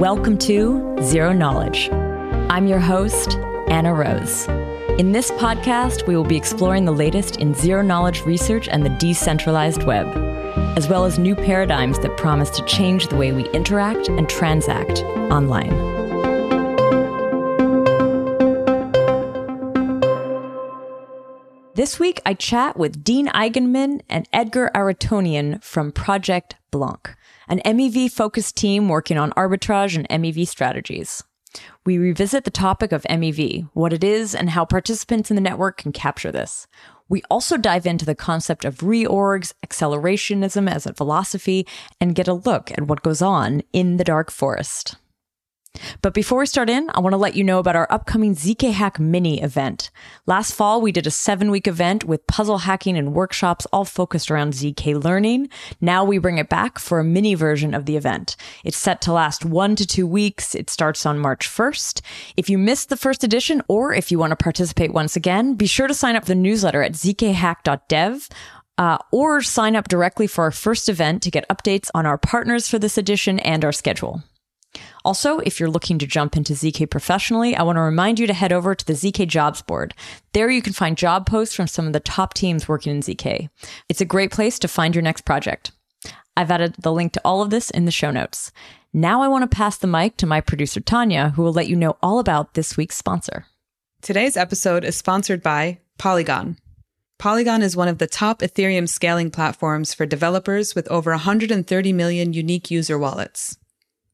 Welcome to Zero Knowledge. I'm your host, Anna Rose. In this podcast, we will be exploring the latest in zero knowledge research and the decentralized web, as well as new paradigms that promise to change the way we interact and transact online. This week, I chat with Dean Eigenmann and Edgar Aratonian from Project Blanc an MEV focused team working on arbitrage and MEV strategies. We revisit the topic of MEV, what it is, and how participants in the network can capture this. We also dive into the concept of reorgs, accelerationism as a philosophy, and get a look at what goes on in the dark forest. But before we start in, I want to let you know about our upcoming ZK Hack mini event. Last fall, we did a seven week event with puzzle hacking and workshops all focused around ZK learning. Now we bring it back for a mini version of the event. It's set to last one to two weeks. It starts on March 1st. If you missed the first edition or if you want to participate once again, be sure to sign up for the newsletter at zkhack.dev. Uh, or sign up directly for our first event to get updates on our partners for this edition and our schedule. Also, if you're looking to jump into ZK professionally, I want to remind you to head over to the ZK jobs board. There you can find job posts from some of the top teams working in ZK. It's a great place to find your next project. I've added the link to all of this in the show notes. Now I want to pass the mic to my producer, Tanya, who will let you know all about this week's sponsor. Today's episode is sponsored by Polygon. Polygon is one of the top Ethereum scaling platforms for developers with over 130 million unique user wallets.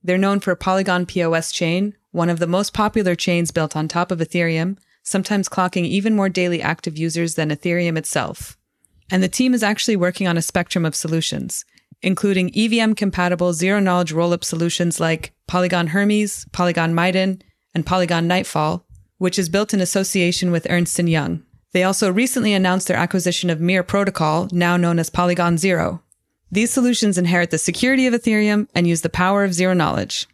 They're known for Polygon POS chain, one of the most popular chains built on top of Ethereum, sometimes clocking even more daily active users than Ethereum itself. And the team is actually working on a spectrum of solutions, including EVM compatible zero knowledge rollup solutions like Polygon Hermez, Polygon Miden, and Polygon Nightfall, which is built in association with Ernst & Young. They also recently announced their acquisition of Mir Protocol, now known as Polygon Zero, these solutions inherit the security of Ethereum and use the power of zero knowledge.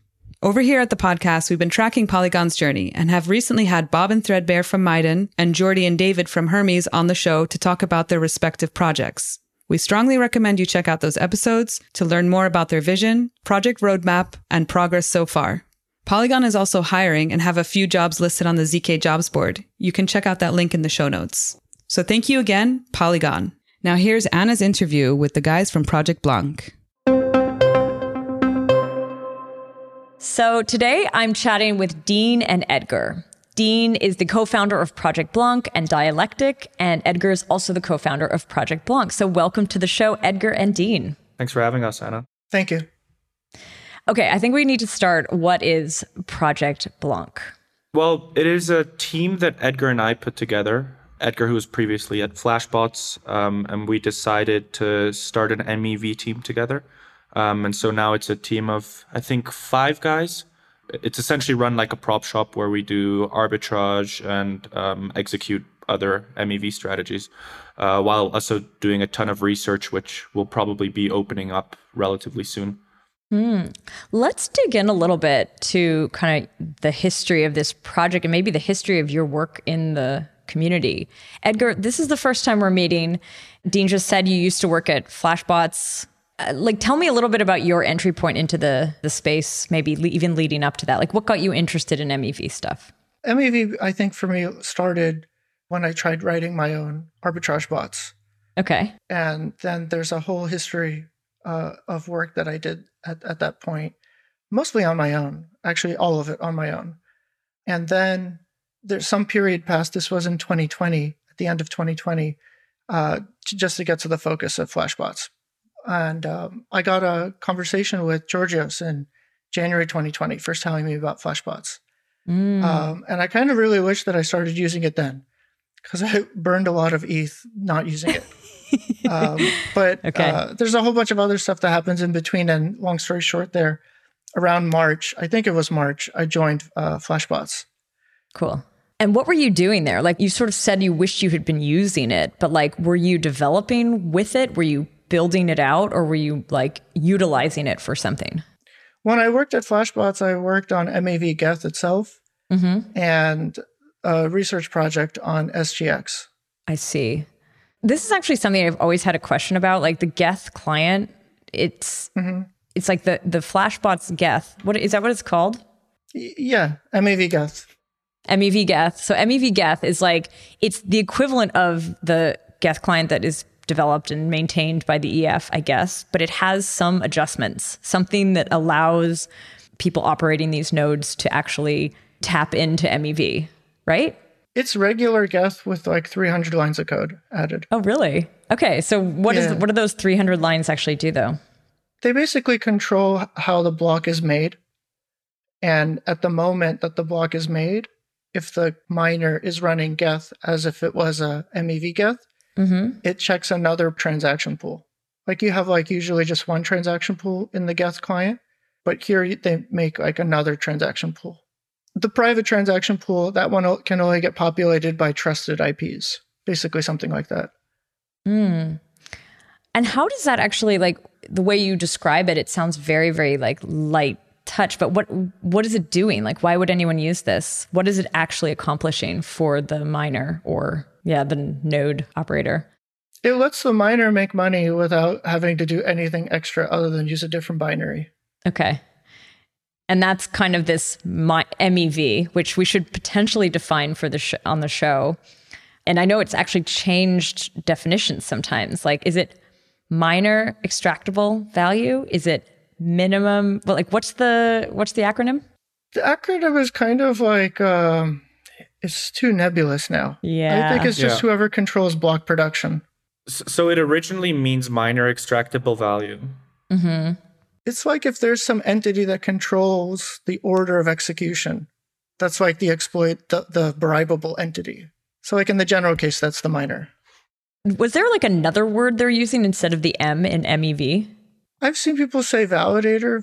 Over here at the podcast, we've been tracking Polygon's journey and have recently had Bobbin Threadbare from Miden and Jordy and David from Hermez on the show to talk about their respective projects. We strongly recommend you check out those episodes to learn more about their vision, project roadmap, and progress so far. Polygon is also hiring and have a few jobs listed on the ZK jobs board. You can check out that link in the show notes. So thank you again, Polygon. Now, here's Anna's interview with the guys from Project Blanc. So, today I'm chatting with Dean and Edgar. Dean is the co founder of Project Blanc and Dialectic, and Edgar is also the co founder of Project Blanc. So, welcome to the show, Edgar and Dean. Thanks for having us, Anna. Thank you. Okay, I think we need to start. What is Project Blanc? Well, it is a team that Edgar and I put together Edgar, who was previously at Flashbots, um, and we decided to start an MEV team together. Um, and so now it's a team of, I think, five guys. It's essentially run like a prop shop where we do arbitrage and um, execute other MEV strategies, uh, while also doing a ton of research, which will probably be opening up relatively soon. Mm. Let's dig in a little bit to kind of the history of this project and maybe the history of your work in the community. Edgar, this is the first time we're meeting. Dean just said you used to work at Flashbots. Uh, like, tell me a little bit about your entry point into the the space, maybe le- even leading up to that. Like, what got you interested in MEV stuff? MEV, I think for me started when I tried writing my own arbitrage bots. Okay. And then there's a whole history uh, of work that I did at, at that point, mostly on my own, actually, all of it on my own. And then there's some period past, this was in 2020, at the end of 2020, uh, to, just to get to the focus of Flashbots. And um, I got a conversation with Georgios in January 2020, first telling me about Flashbots. Mm. Um, and I kind of really wish that I started using it then because I burned a lot of ETH not using it. um, but okay. uh, there's a whole bunch of other stuff that happens in between. And long story short, there, around March, I think it was March, I joined uh, Flashbots. Cool. And what were you doing there? Like you sort of said you wished you had been using it, but like were you developing with it? Were you building it out or were you like utilizing it for something? When I worked at Flashbots, I worked on MEV Geth itself mm-hmm. and a research project on SGX. I see. This is actually something I've always had a question about. Like the Geth client, it's mm-hmm. it's like the the Flashbots Geth. What is that? What it's called? Y- yeah, MEV Geth. MEV Geth. So MEV Geth is like it's the equivalent of the Geth client that is developed and maintained by the EF, I guess, but it has some adjustments, something that allows people operating these nodes to actually tap into MEV, right? It's regular Geth with like 300 lines of code added. Oh, really? Okay. So what is Yeah. what do those 300 lines actually do though? They basically control how the block is made. And at the moment that the block is made, if the miner is running Geth as if it was a MEV Geth, Mm-hmm. it checks another transaction pool. Like you have like usually just one transaction pool in the Geth client, but here they make like another transaction pool. The private transaction pool, that one can only get populated by trusted IPs, basically something like that. Mm. And how does that actually like the way you describe it? It sounds very, very like light touch. But what what is it doing? Like, why would anyone use this? What is it actually accomplishing for the miner or yeah, the node operator? It lets the miner make money without having to do anything extra other than use a different binary. Okay. And that's kind of this my, MEV, which we should potentially define for the sh- on the show. And I know it's actually changed definitions sometimes. Like, is it miner extractable value? Is it minimum? Well, like, what's the what's the acronym? The acronym is kind of like um, it's too nebulous now. Yeah. I think it's just Yeah. whoever controls block production. So it originally means miner extractable value. Mm-hmm. It's like if there's some entity that controls the order of execution. That's like the exploit, the, the bribable entity. So, like in the general case, that's the miner. Was there like another word they're using instead of the M in E MEV? I've seen people say validator.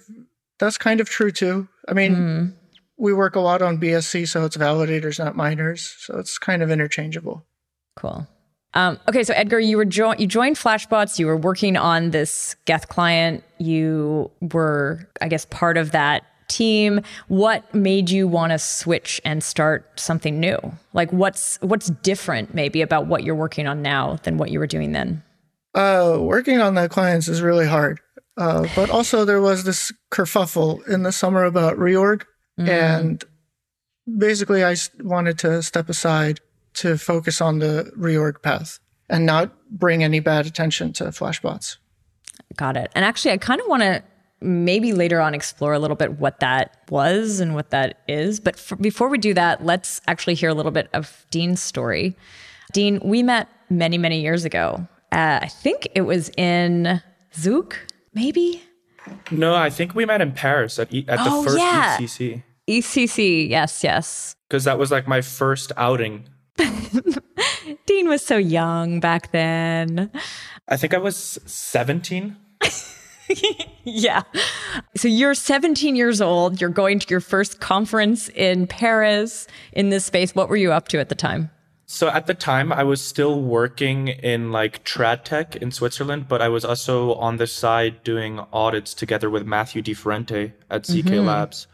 That's kind of true too. I mean, Mm. we work a lot on BSC, so it's validators, not miners. So it's kind of interchangeable. Cool. Um, okay, so Edgar, you were jo- you joined Flashbots. You were working on this Geth client. You were, I guess, part of that team. What made you want to switch and start something new? Like, what's what's different maybe about what you're working on now than what you were doing then? Uh, working on the clients is really hard. Uh, but also, there was this kerfuffle in the summer about reorg. And basically, I wanted to step aside to focus on the reorg path and not bring any bad attention to Flashbots. Got it. And actually, I kind of want to maybe later on explore a little bit what that was and what that is. But f before we do that, let's actually hear a little bit of Dean's story. Dean, we met many, many years ago. Uh, I think it was in Zug, maybe No, I think we met in Paris at, e- at the Oh, first yeah. EthCC EthCC. Yes, yes. because that was like my first outing. Dean was so young back then. I think I was 17. Yeah. So you're 17 years old. You're going to your first conference in Paris in this space. What were you up to at the time? So at the time, I was still working in like trad tech in Switzerland, but I was also on the side doing audits together with Matthew Di Ferrante at ZK Labs.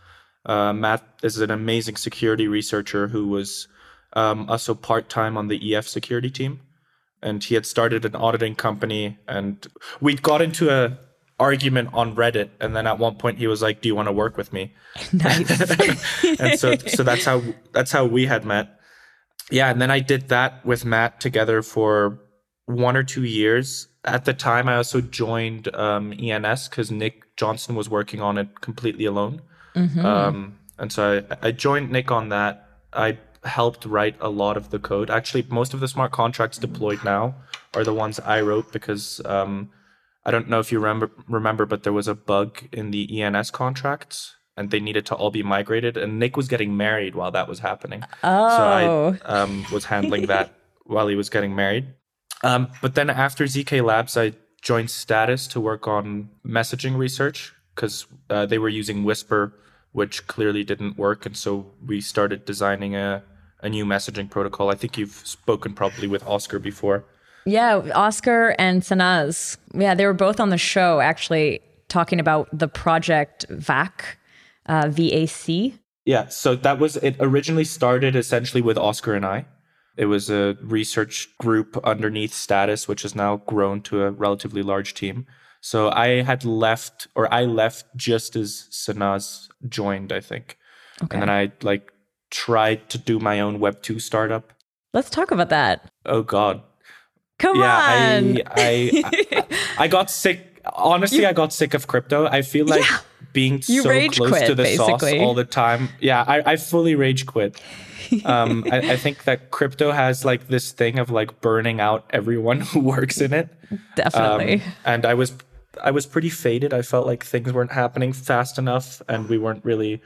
Uh, Matt is an amazing security researcher who was um, also part time on the EF security team, and he had started an auditing company. And we got into a argument on Reddit, and then at one point he was like, "Do you want to work with me?" Nice. and so so that's how that's how we had met. Yeah, and then I did that with Matt together for one or two years. At the time, I also joined um, ENS because Nick Johnson was working on it completely alone. Um, and so I, I joined Nick on that. I helped write a lot of the code. Actually, most of the smart contracts deployed now are the ones I wrote because um, I don't know if you remember, remember, but there was a bug in the ENS contracts and they needed to all be migrated. And Nick was getting married while that was happening. Oh. So I um, was handling that while he was getting married. Um, but then after ZK Labs, I joined Status to work on messaging research because uh, they were using Whisper, which clearly didn't work. And so we started designing a, a new messaging protocol. I think you've spoken probably with Oscar before. Yeah, Oscar and Sanaz. Yeah, they were both on the show actually talking about the project VAC, uh, VAC. Yeah, so that was it. Originally started essentially with Oscar and I, It was a research group underneath Status, which has now grown to a relatively large team. So I had left, or I left just as Sanaz joined, I think. Okay. And then I like tried to do my own Web two startup. Let's talk about that. Oh God, Come yeah, on. I, I, I I got sick. Honestly, I got sick of crypto. I feel like Yeah. Being You so rage close quit, to the basically. sauce all the time. Yeah, I, I fully rage quit. Um, I, I think that crypto has like this thing of like burning out everyone who works in it. Definitely. Um, and I was I was pretty faded. I felt like things weren't happening fast enough, and we weren't really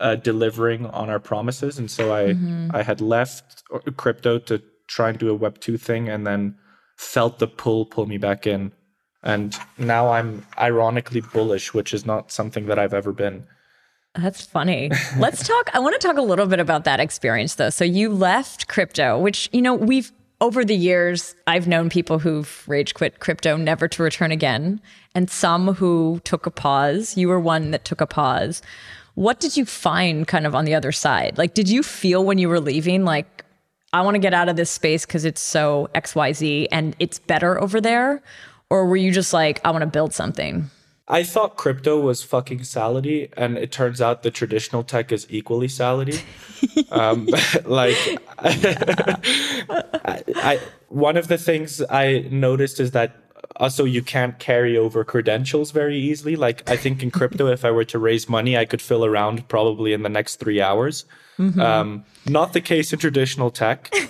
uh, delivering on our promises. And so I I had left crypto to try and do a Web two thing, and then felt the pull pull me back in. And now I'm ironically bullish, which is not something that I've ever been. That's funny. Let's talk. I want to talk a little bit about that experience though. So you left crypto, which, you know, we've over the years, I've known people who've rage quit crypto never to return again, and some who took a pause. You were one that took a pause. What did you find kind of on the other side? Like, did you feel when you were leaving, like, I want to get out of this space because it's so XYZ and it's better over there? Or were you just like, I want to build something? I thought crypto was fucking salady, and it turns out the traditional tech is equally salady. um, like, I, I, one of the things I noticed is that also you can't carry over credentials very easily. Like, I think in crypto, if I were to raise money, I could fill around probably in the next three hours. Um, not the case in traditional tech.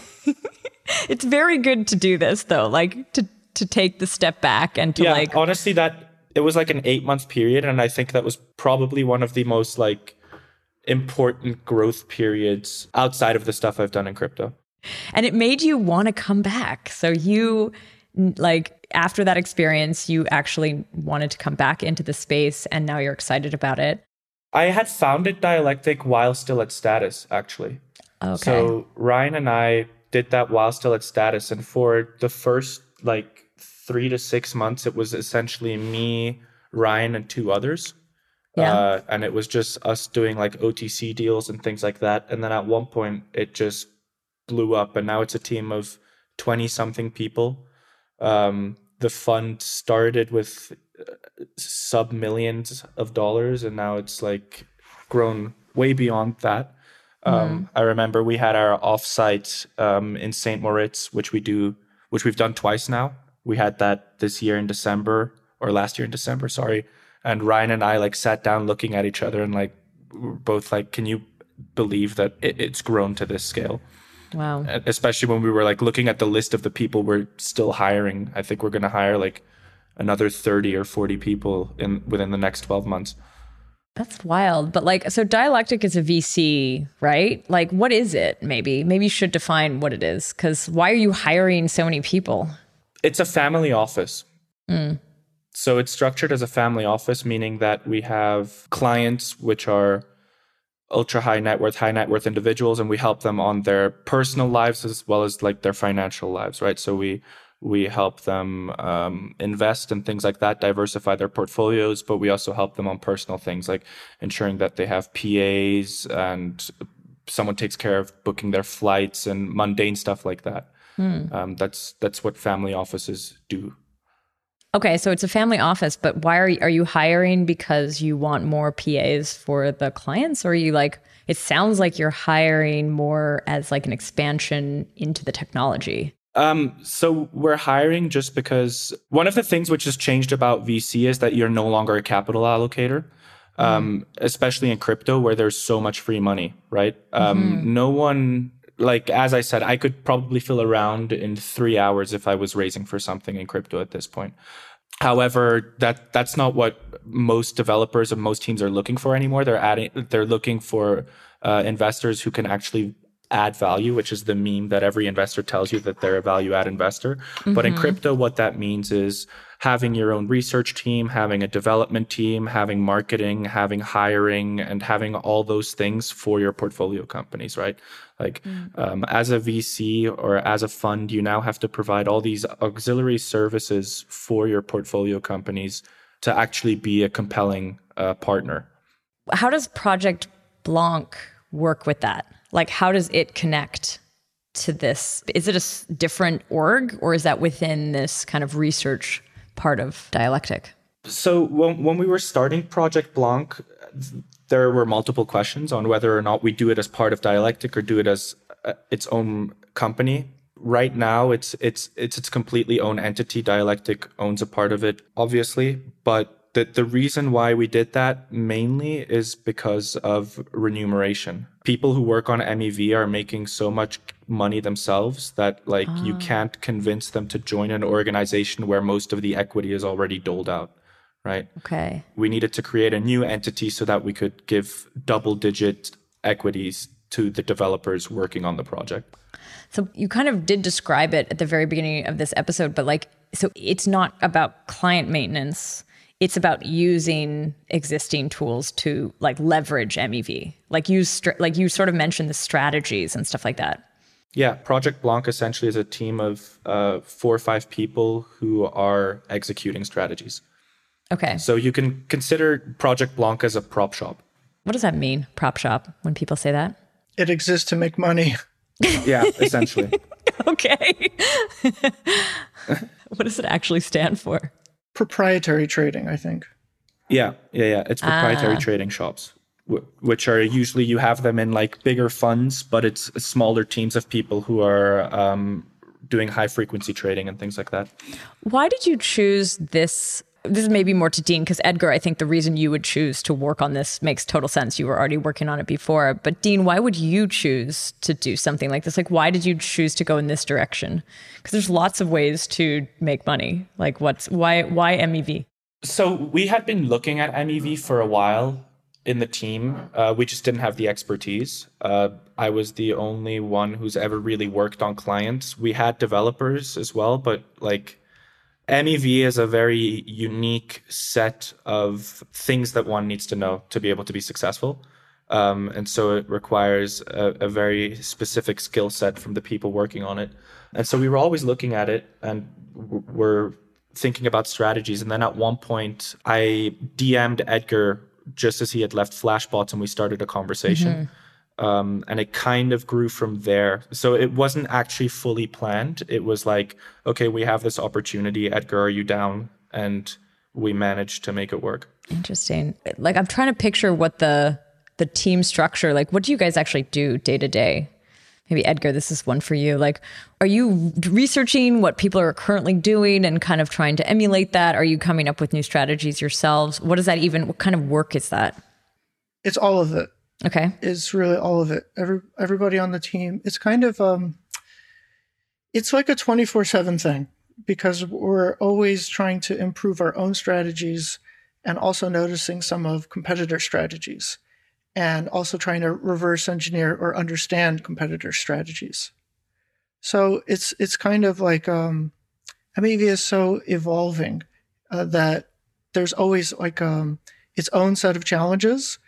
It's very good to do this though, like to to take the step back and to yeah, like honestly, that it was like an eight month period, and I think that was probably one of the most like important growth periods outside of the stuff I've done in crypto. and it made you want to come back. So you like after that experience, you actually wanted to come back into the space and now you're excited about it. I had founded Dialectic while still at Status, actually. Okay. So Ryan and I did that while still at Status, and for the first like three to six months, it was essentially me, Ryan, and two others. Yeah. Uh, and it was just us doing like OTC deals and things like that. And then at one point, it just blew up, and now it's a team of twenty something people. Um, the fund started with uh, sub millions of dollars, and now it's like grown way beyond that. Um, I remember we had our offsite um, in St. Moritz, which we do, which we've done twice now. We had that this year in December or last year in December, sorry. And Ryan and I like sat down looking at each other and like we were both like, can you believe that it, it's grown to this scale? wow. Especially when we were like looking at the list of the people we're still hiring. I think we're going to hire like another 30 or 40 people in within the next 12 months. That's wild. But like so dialectic is a VC, right? Like what is it maybe? Maybe you should define what it is cuz why are you hiring so many people? It's a family office. So it's structured as a family office, meaning that we have clients which are ultra high net worth, high net worth individuals, and we help them on their personal lives as well as like their financial lives, right? So we we help them um, invest in things like that, diversify their portfolios, but we also help them on personal things like ensuring that they have PAs and someone takes care of booking their flights and mundane stuff like that. Um, that's that's what family offices do. Okay, so it's a family office, but why are you, are you hiring because you want more PAs for the clients or are you like it sounds like you're hiring more as like an expansion into the technology. Um, so we're hiring just because one of the things which has changed about VC is that you're no longer a capital allocator, um, especially in crypto where there's so much free money, right? Um, No one, like as I said, I could probably fill around in three hours if I was raising for something in crypto at this point. However, that that's not what most developers and most teams are looking for anymore. They're adding, they're looking for uh, investors who can actually add value, which is the meme that every investor tells you that they're a value add investor. But in crypto, what that means is having your own research team, having a development team, having marketing, having hiring, and having all those things for your portfolio companies, right? Like um, as a VC or as a fund, you now have to provide all these auxiliary services for your portfolio companies to actually be a compelling uh, partner. How does Project Blanc work with that? Like how does it connect to this? Is it a different org or is that within this kind of research part of dialectic? So when when we were starting Project Blanc, there were multiple questions on whether or not we do it as part of dialectic or do it as uh, its own company. Right now, it's it's it's its completely own entity. Dialectic owns a part of it, obviously, but the the reason why we did that mainly is because of remuneration. People who work on MEV are making so much money themselves that like you can't convince them to join an organization where most of the equity is already doled out, right? Okay. we needed to create a new entity so that we could give double digit equities to the developers working on the project. So you kind of did describe it at the very beginning of this episode, but like, so it's not about client maintenance. It's about using existing tools to like leverage MEV, like use, str- like you sort of mentioned the strategies and stuff like that. Yeah, Project Blanc essentially is a team of uh, four or five people who are executing strategies. Okay. So you can consider Project Blanc as a prop shop. What does that mean, prop shop, when people say that? It exists to make money. Yeah, essentially. Okay. what does it actually stand for? Proprietary trading, I think. Yeah, yeah, yeah. It's proprietary trading shops, which are usually you have them in like bigger funds, but it's smaller teams of people who are um, doing high frequency trading and things like that. Why did you choose this? This is maybe more to Dean because Edgar, I think the reason you would choose to work on this makes total sense. You were already working on it before. But Dean, why would you choose to do something like this? Like, why did you choose to go in this direction? Because there's lots of ways to make money. Like, what's why why MEV? So we had been looking at MEV for a while in the team. Uh, we just didn't have the expertise. Uh, I was the only one who's ever really worked on clients. We had developers as well, but like MEV is a very unique set of things that one needs to know to be able to be successful. Um, and so it requires a, a very specific skill set from the people working on it. And so we were always looking at it and were thinking about strategies. And then at one point, I DM'd Edgar just as he had left Flashbots and we started a conversation. Um, and it kind of grew from there. So it wasn't actually fully planned. It was like, okay, we have this opportunity. Edgar, are you down? And we managed to make it work. Interesting. Like, I'm trying to picture what the the team structure. Like, what do you guys actually do day to day? Maybe Edgar, this is one for you. Like, are you researching what people are currently doing and kind of trying to emulate that? Are you coming up with new strategies yourselves? What is that even? What kind of work is that? It's all of it. Okay. Is really all of it. Every everybody on the team. It's kind of um it's like a 24/7 thing because we're always trying to improve our own strategies and also noticing some of competitor strategies and also trying to reverse engineer or understand competitor strategies. So it's it's kind of like um MEV is so evolving uh, that there's always like um its own set of challenges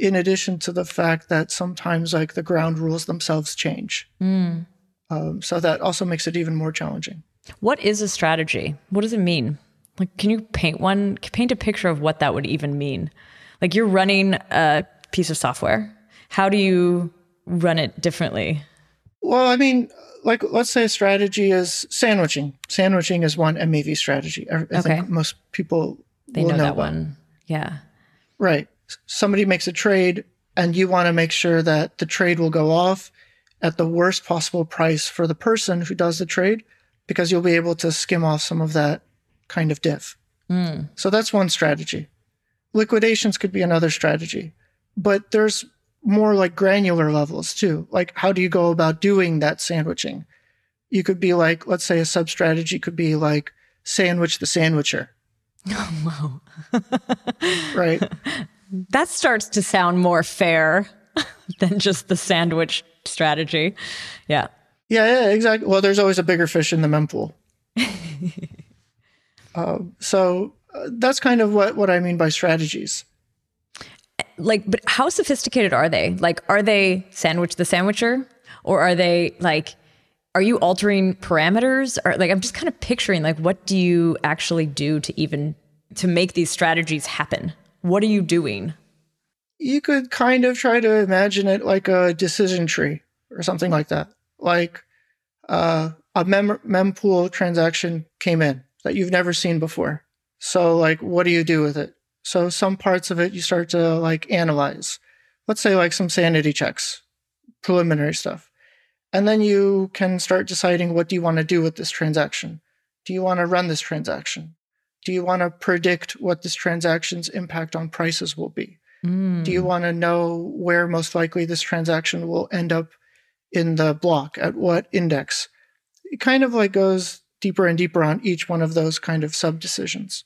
in addition to the fact that sometimes like the ground rules themselves change. Mm. Um, so that also makes it even more challenging. What is a strategy? What does it mean? Like, can you paint one? Paint a picture of what that would even mean. Like, you're running a piece of software. How do you run it differently? Well, I mean, like let's say a strategy is sandwiching. Sandwiching is one MEV strategy. I, I Okay. think most people They will know, that about. one. Yeah. Right. Somebody makes a trade and you want to make sure that the trade will go off at the worst possible price for the person who does the trade because you'll be able to skim off some of that kind of diff. Hmm. So that's one strategy. Liquidations could be another strategy, but there's more like granular levels too. Like how do you go about doing that sandwiching? You could be like, let's say a sub strategy could be like sandwich the sandwicher. Oh, wow. Right. That starts to sound more fair than just the sandwich strategy. Yeah. Yeah, yeah, exactly. Well, there's always a bigger fish in the mempool. uh, so uh, that's kind of what, what I mean by strategies. Like, but how sophisticated are they? Like, are they sandwich the sandwicher? Or are they like, are you altering parameters? Or like, I'm just kind of picturing, like, what do you actually do to even to make these strategies happen? What are you doing? You could kind of try to imagine it like a decision tree or something like that. Like uh, a mem- mempool transaction came in that you've never seen before. So, like, what do you do with it? So, some parts of it you start to like analyze. Let's say, like, some sanity checks, preliminary stuff. And then you can start deciding what do you want to do with this transaction? Do you want to run this transaction? Do you want to predict what this transaction's impact on prices will be? Mm. Do you want to know where most likely this transaction will end up in the block at what index? It kind of like goes deeper and deeper on each one of those kind of sub decisions.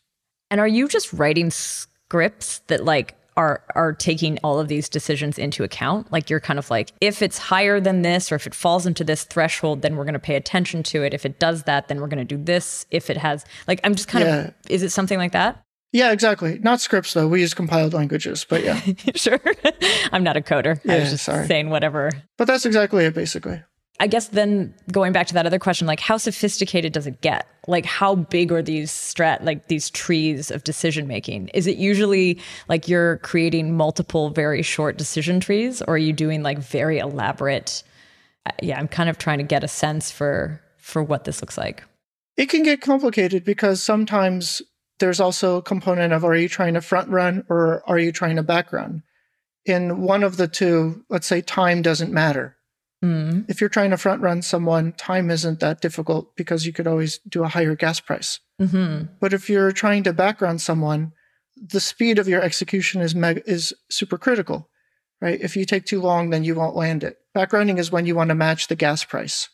And are you just writing scripts that like are are taking all of these decisions into account? Like you're kind of like if it's higher than this or if it falls into this threshold, then we're going to pay attention to it. If it does that, then we're going to do this. If it has like I'm just kind Yeah. of is it something like that? Yeah, exactly. Not scripts though. We use compiled languages, but yeah. sure. I'm not a coder. I Yeah, was just sorry. saying whatever. but that's exactly it basically. I guess then going back to that other question, like how sophisticated does it get? Like how big are these strat like these trees of decision making? Is it usually like you're creating multiple very short decision trees or are you doing like very elaborate uh, yeah, I'm kind of trying to get a sense for for what this looks like. It can get complicated because sometimes there's also a component of are you trying to front run or are you trying to back run? In one of the two, let's say time doesn't matter. Mm. If you're trying to front run someone, time isn't that difficult because you could always do a higher gas price. Mhm. But if you're trying to back run someone, the speed of your execution is meg- is super critical, right? If you take too long, then you won't land it. Back running is when you want to match the gas price.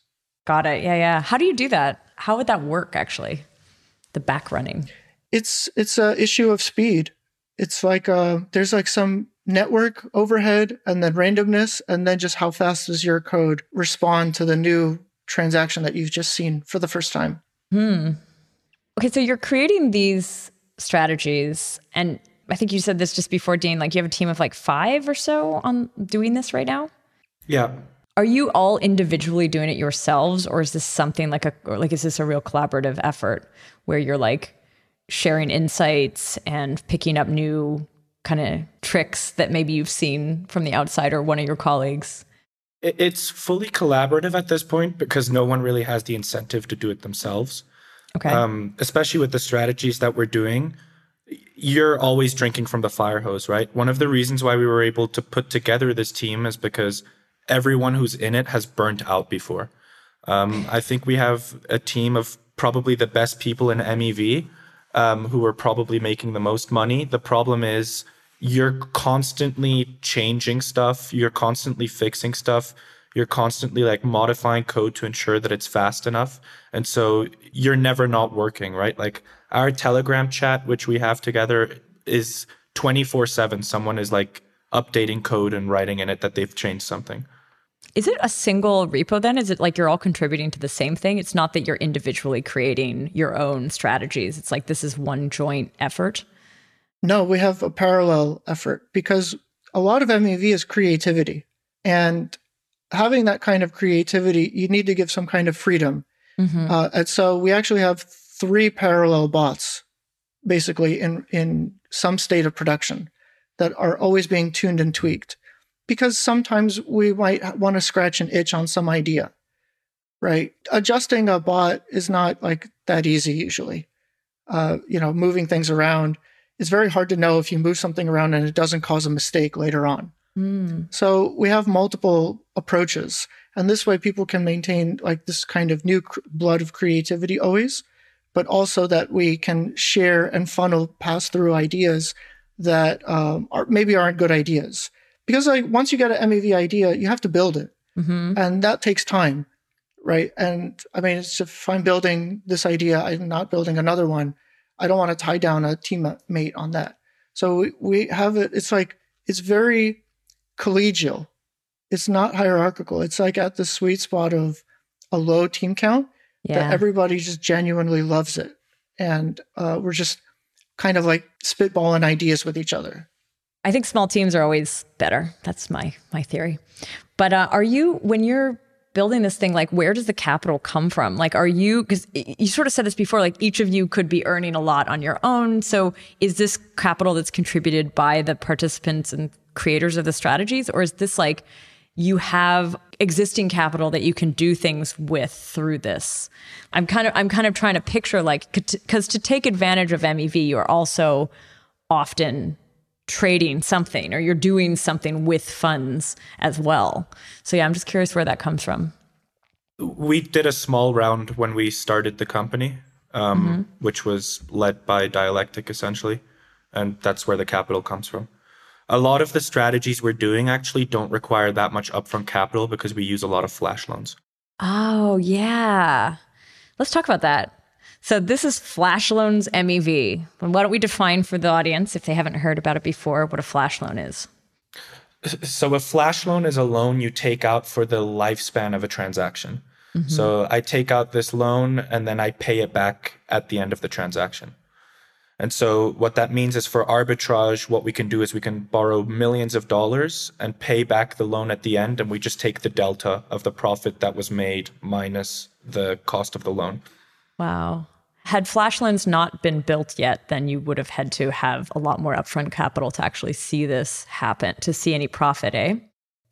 Got it. Yeah, yeah. How do you do that? How would that work actually? The back running. it's it's a issue of speed. It's like uh, there's like some network overhead and then randomness and then just how fast does your code respond to the new transaction that you've just seen for the first time. Hmm. Okay, so you're creating these strategies, and I think you said this just before, Dean. Like you have a team of like five or so on doing this right now. Yeah. Are you all individually doing it yourselves, or is this something like a or like is this a real collaborative effort where you're like sharing insights and picking up new kind of tricks that maybe you've seen from the outside or one of your colleagues? It's fully collaborative at this point because no one really has the incentive to do it themselves. Okay. um, especially with the strategies that we're doing, you're always drinking from the fire hose, right? One of the reasons why we were able to put together this team is because everyone who's in it has burnt out before. Um, I think we have a team of probably the best people in MEV um, who are probably making the most money. The problem is you're constantly changing stuff, you're constantly fixing stuff, you're constantly like modifying code to ensure that it's fast enough. And so you're never not working, right? Like our Telegram chat, which we have together, is 24 7. Someone is like updating code and writing in it that they've changed something. Is it a single repo then? Is it like you're all contributing to the same thing? It's not that you're individually creating your own strategies. It's like this is one joint effort. No, we have a parallel effort because a lot of MEV is creativity. And having that kind of creativity, you need to give some kind of freedom. Mhm. Uh, and so we actually have three parallel bots basically in, in some state of production that are always being tuned and tweaked because sometimes we might want to scratch an itch on some idea, right? Adjusting a bot is not like that easy usually. Uh, you know, moving things around it's very hard to know if you move something around and it doesn't cause a mistake later on. Mm. So we have multiple approaches, and this way people can maintain like this kind of new cr- blood of creativity always, but also that we can share and funnel pass through ideas that um, are maybe aren't good ideas. Because like once you get an MEV idea, you have to build it, hmm and that takes time, right? And I mean, it's if I'm building this idea, I'm not building another one. I don't want to tie down a teammate on that. So we, have it. It's like it's very collegial. It's not hierarchical. It's like at the sweet spot of a low team count that Yeah. everybody just genuinely loves it, and uh, we're just kind of like spitballing ideas with each other. I think small teams are always better. That's my my theory. But uh, are you when you're building this thing like where does the capital come from? Like are you cuz you sort of said this before like each of you could be earning a lot on your own. So is this capital that's contributed by the participants and creators of the strategies or is this like you have existing capital that you can do things with through this. I'm kind of I'm kind of trying to picture like cuz to take advantage of MEV you're also often trading something or you're doing something with funds as well. So yeah, I'm just curious where that comes from. We did a small round when we started the company, um, mm-hmm. which was led by Dialectic essentially, and that's where the capital comes from. A lot of the strategies we're doing actually don't require that much upfront capital because we use a lot of flash loans. Oh, yeah. Let's talk about that. So this is Flash Loans MEV. Why don't we define for the audience, if they haven't heard about it before, what a flash loan is? So a flash loan is a loan you take out for the lifespan of a transaction. Mm-hmm. So I take out this loan and then I pay it back at the end of the transaction. And so what that means is for arbitrage, what we can do is we can borrow millions of dollars and pay back the loan at the end. And we just take the delta of the profit that was made minus the cost of the loan. Wow. Had Flash loans not been built yet, then you would have had to have a lot more upfront capital to actually see this happen, to see any profit, eh?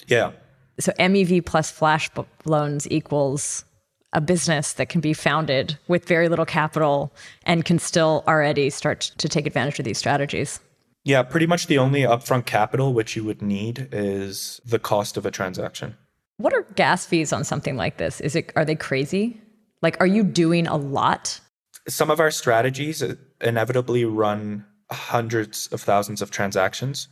Yeah. So MEV plus Flash loans equals a business that can be founded with very little capital and can still already start to take advantage of these strategies. Yeah, pretty much the only upfront capital which you would need is the cost of a transaction. What are gas fees on something like this? Is it are they crazy? Like, are you doing a lot? Some of our strategies inevitably run hundreds of thousands of transactions.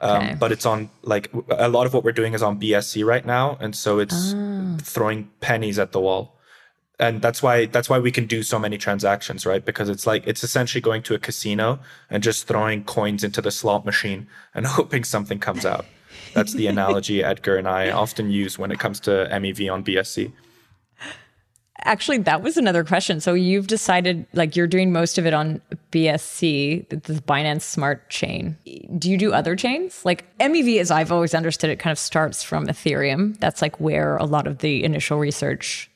Um, okay. But it's on like a lot of what we're doing is on BSC right now, and so it's oh. throwing pennies at the wall. And that's why that's why we can do so many transactions, right? Because it's like it's essentially going to a casino and just throwing coins into the slot machine and hoping something comes out. That's the analogy Edgar and I often use when it comes to MEV on BSC. Actually, that was another question. So you've decided like you're doing most of it on BSC, the Binance Smart Chain. Do you do other chains? Like MEV, as I've always understood it, kind of starts from Ethereum. That's like where a lot of the initial research,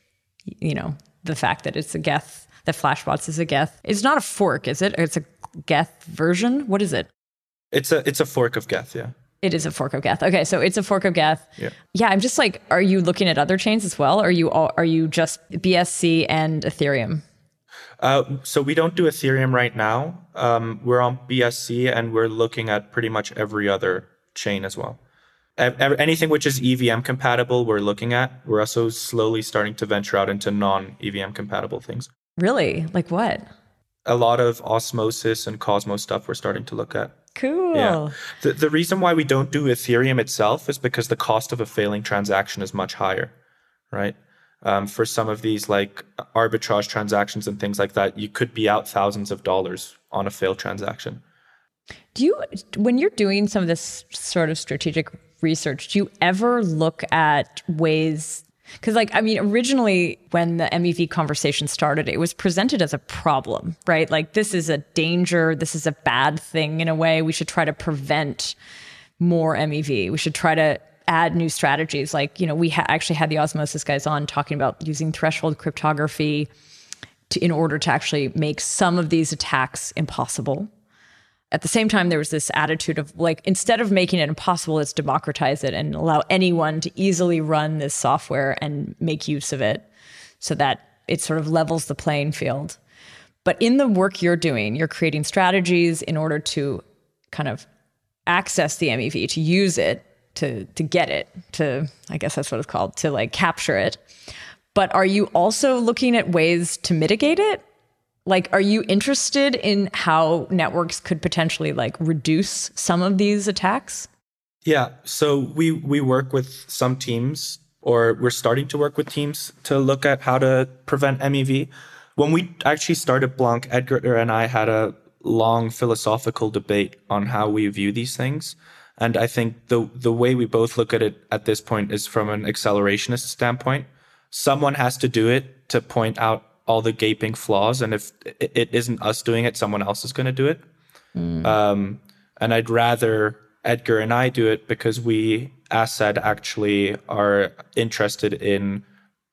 you know, the fact that it's a Geth, that Flashbots is a Geth. It's not a fork, is it? It's a Geth version. What is it? It's a it's a fork of Geth, yeah. It is a fork of Geth. Okay, so it's a fork of Geth. Yeah. Yeah, I'm just like, are you looking at other chains as well? Or are you all, are you just BSC and Ethereum? Uh, so we don't do Ethereum right now. Um, we're on BSC and we're looking at pretty much every other chain as well. anything which is EVM compatible, we're looking at. We're also slowly starting to venture out into non EVM compatible things. Really? Like what? A lot of Osmosis and Cosmos stuff we're starting to look at. Cool. Yeah. The, the reason why we don't do Ethereum itself is because the cost of a failing transaction is much higher, right? Um, for some of these like arbitrage transactions and things like that, you could be out thousands of dollars on a failed transaction. Do you, when you're doing some of this sort of strategic research, do you ever look at ways because, like, I mean, originally when the MEV conversation started, it was presented as a problem, right? Like, this is a danger. This is a bad thing in a way. We should try to prevent more MEV. We should try to add new strategies. Like, you know, we ha- actually had the Osmosis guys on talking about using threshold cryptography to, in order to actually make some of these attacks impossible at the same time, there was this attitude of like, instead of making it impossible, let's democratize it and allow anyone to easily run this software and make use of it so that it sort of levels the playing field. But in the work you're doing, you're creating strategies in order to kind of access the MEV, to use it, to to get it, to I guess that's what it's called, to like capture it. But are you also looking at ways to mitigate it? Like are you interested in how networks could potentially like reduce some of these attacks? Yeah. So we we work with some teams or we're starting to work with teams to look at how to prevent mev when we actually started blanc edgar and i had a long philosophical debate on how we view these things. And i think the the way we both look at it at this point is from an accelerationist standpoint. Someone has to do it to point out all the gaping flaws. And if it isn't us doing it, someone else is going to do it. Mm. Um, and I'd rather Edgar and I do it because we, as said, actually are interested in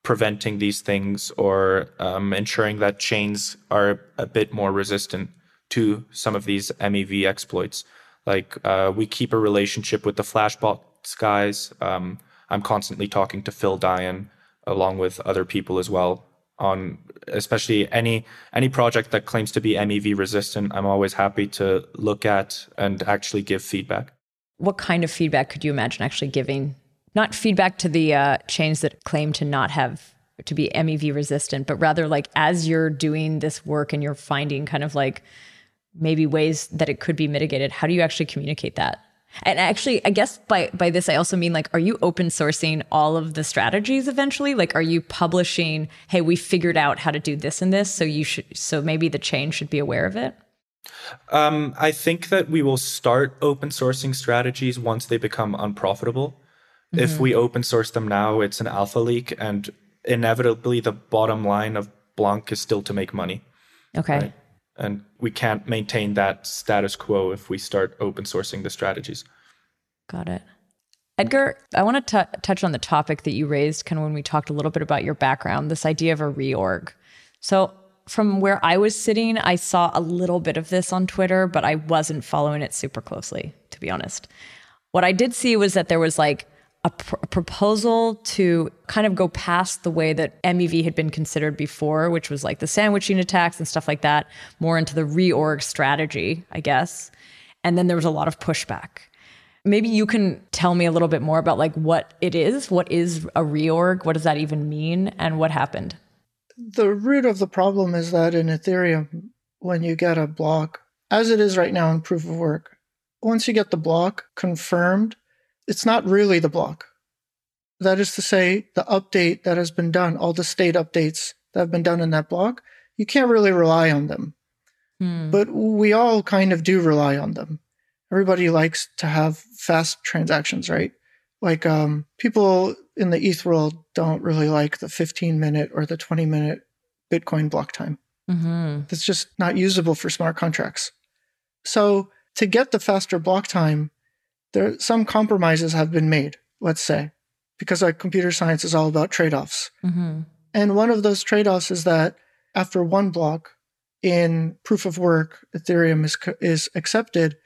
preventing these things or um, ensuring that chains are a bit more resistant to some of these MEV exploits. Like uh, we keep a relationship with the Flashbots guys. Um, I'm constantly talking to Phil Daian along with other people as well on especially any any project that claims to be MEV resistant. I'm always happy to look at and actually give feedback. What kind of feedback could you imagine actually giving? Not feedback to the uh, chains that claim to not have to be MEV resistant, but rather like as you're doing this work and you're finding kind of like maybe ways that it could be mitigated, how do you actually communicate that? And actually, I guess by by this I also mean like are you open sourcing all of the strategies eventually? Like are you publishing, hey, we figured out how to do this and this, so you should so maybe the chain should be aware of it? Um, I think that we will start open sourcing strategies once they become unprofitable. Mm-hmm. If we open source them now, it's an alpha leak, and inevitably the bottom line of Blanc is still to make money. Okay. Right? And we can't maintain that status quo if we start open sourcing the strategies. Got it. Edgar, I want to t- touch on the topic that you raised kind of when we talked a little bit about your background, this idea of a reorg. So, from where I was sitting, I saw a little bit of this on Twitter, but I wasn't following it super closely, to be honest. What I did see was that there was like a, pr- a, proposal to kind of go past the way that MEV had been considered before, which was like the sandwiching attacks and stuff like that, more into the reorg strategy, I guess. And then there was a lot of pushback. Maybe you can tell me a little bit more about like what it is. What is a reorg? What does that even mean? And what happened? The root of the problem is that in Ethereum, when you get a block, as it is right now in proof of work, once you get the block confirmed, it's not really the block. That is to say, the update that has been done, all the state updates that have been done in that block, you can't really rely on them. Hmm. But we all kind of do rely on them. Everybody likes to have fast transactions, right? Like um, people in the ETH world don't really like the 15 minute or the 20 minute Bitcoin block time. Mm-hmm. That's just not usable for smart contracts. So to get the faster block time, there some compromises have been made, let's say, because like computer science is all about trade-offs. Mm-hmm. And one of those trade-offs is that after one block in proof of work, Ethereum is is accepted.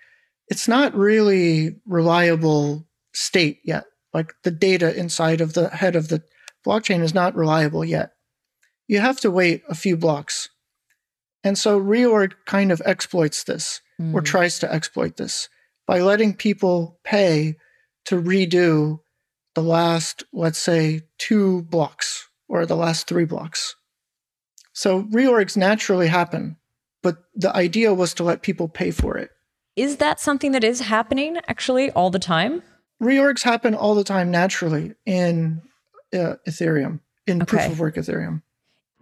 It's not really reliable state yet. Like the data inside of the head of the blockchain is not reliable yet. You have to wait a few blocks. And so Reorg kind of exploits this mm. or tries to exploit this by letting people pay to redo the last, let's say, two blocks or the last three blocks. So reorgs naturally happen, but the idea was to let people pay for it. Is that something that is happening actually all the time? Reorgs happen all the time naturally in uh, Ethereum, in okay. proof of work Ethereum.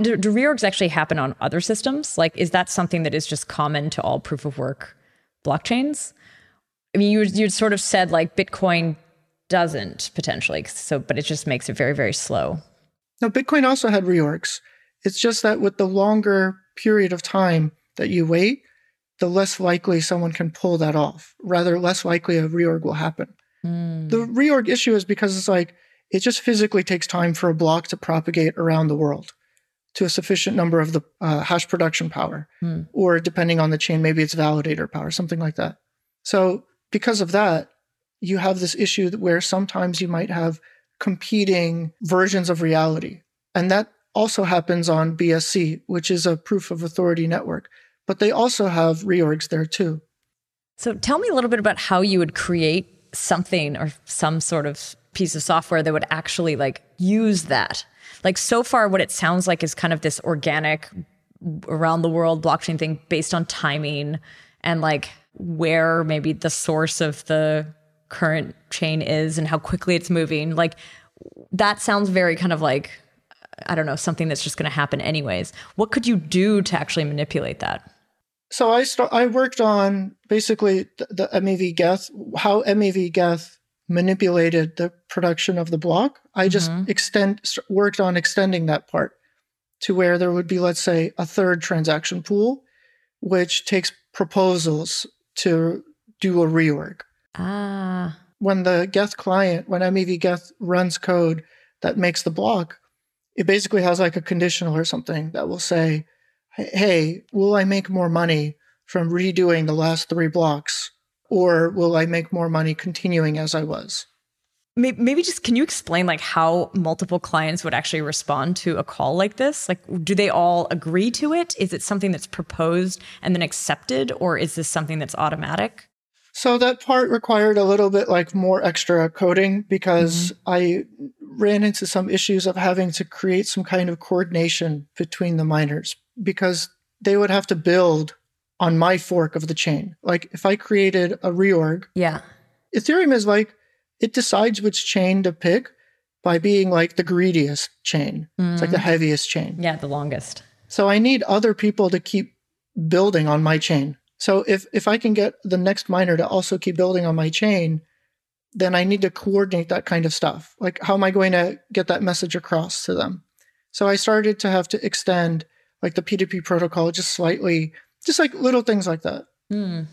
Do, do reorgs actually happen on other systems? Like, is that something that is just common to all proof of work blockchains? I mean, you you sort of said like Bitcoin doesn't potentially, so but it just makes it very very slow. No, Bitcoin also had reorgs. It's just that with the longer period of time that you wait, the less likely someone can pull that off. Rather, less likely a reorg will happen. Mm. The reorg issue is because it's like it just physically takes time for a block to propagate around the world to a sufficient number of the uh, hash production power, mm. or depending on the chain, maybe it's validator power, something like that. So because of that, you have this issue where sometimes you might have competing versions of reality. And that also happens on BSC, which is a proof of authority network. But they also have reorgs there too. So tell me a little bit about how you would create something or some sort of piece of software that would actually like use that. Like so far what it sounds like is kind of this organic around the world blockchain thing based on timing and like where maybe the source of the current chain is and how quickly it's moving. Like that sounds very kind of like I don't know, something that's just going to happen anyways. What could you do to actually manipulate that? So I start, I worked on basically the, the MEV Geth, how MEV Geth manipulated the production of the block. I just mm-hmm. extend worked on extending that part to where there would be, let's say, a third transaction pool, which takes proposals to do a reorg. Ah. When the Geth client, when MEV Geth runs code that makes the block, it basically has like a conditional or something that will say, hey, will I make more money from redoing the last three blocks? Or will I make more money continuing as I was? Maybe just can you explain like how multiple clients would actually respond to a call like this? Like do they all agree to it? Is it something that's proposed and then accepted or is this something that's automatic? So that part required a little bit like more extra coding because mm-hmm. i ran into some issues of having to create some kind of coordination between the miners because they would have to build on my fork of the chain. Like if i created a reorg yeah. Ethereum is like it decides which chain to pick by being like the greediest chain. Mm. It's like the mm. heaviest chain. Yeah, the longest. So I need other people to keep building on my chain. So if if I can get the next miner to also keep building on my chain, then I need to coordinate that kind of stuff. Like how am I going to get that message across to them? So I started to have to extend like the P2P protocol just slightly, just like little things like that. Mm.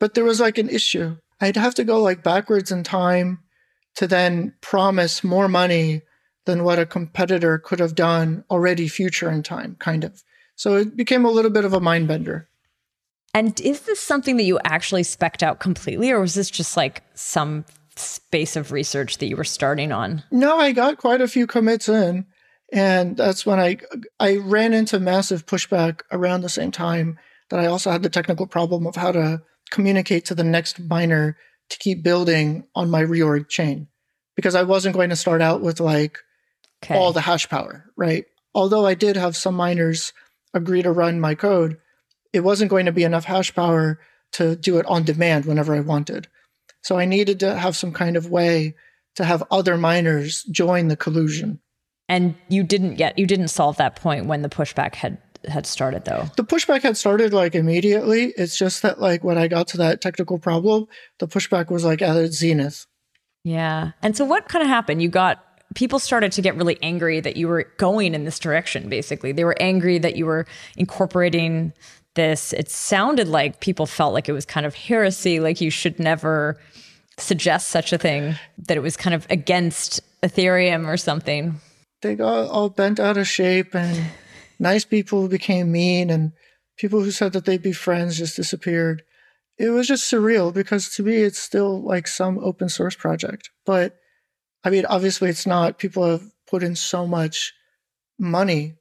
But there was like an issue. I'd have to go like backwards in time to then promise more money than what a competitor could have done already future in time, kind of. So it became a little bit of a mind bender. And is this something that you actually specked out completely, or was this just like some space of research that you were starting on? No, I got quite a few commits in. And that's when I I ran into massive pushback around the same time that I also had the technical problem of how to communicate to the next miner to keep building on my reorg chain because I wasn't going to start out with like okay. all the hash power, right? Although I did have some miners agree to run my code, it wasn't going to be enough hash power to do it on demand whenever I wanted. So I needed to have some kind of way to have other miners join the collusion. And you didn't get you didn't solve that point when the pushback had had started though? The pushback had started like immediately. It's just that like when I got to that technical problem, the pushback was like at its zenith. Yeah. And so what kind of happened? You got people started to get really angry that you were going in this direction basically. They were angry that you were incorporating this. It sounded like people felt like it was kind of heresy, like you should never suggest such a thing, that it was kind of against Ethereum or something. They got all bent out of shape and nice people became mean and people who said that they'd be friends just disappeared. It was just surreal because to me, it's still like some open source project. But I mean, obviously, it's not. People have put in so much money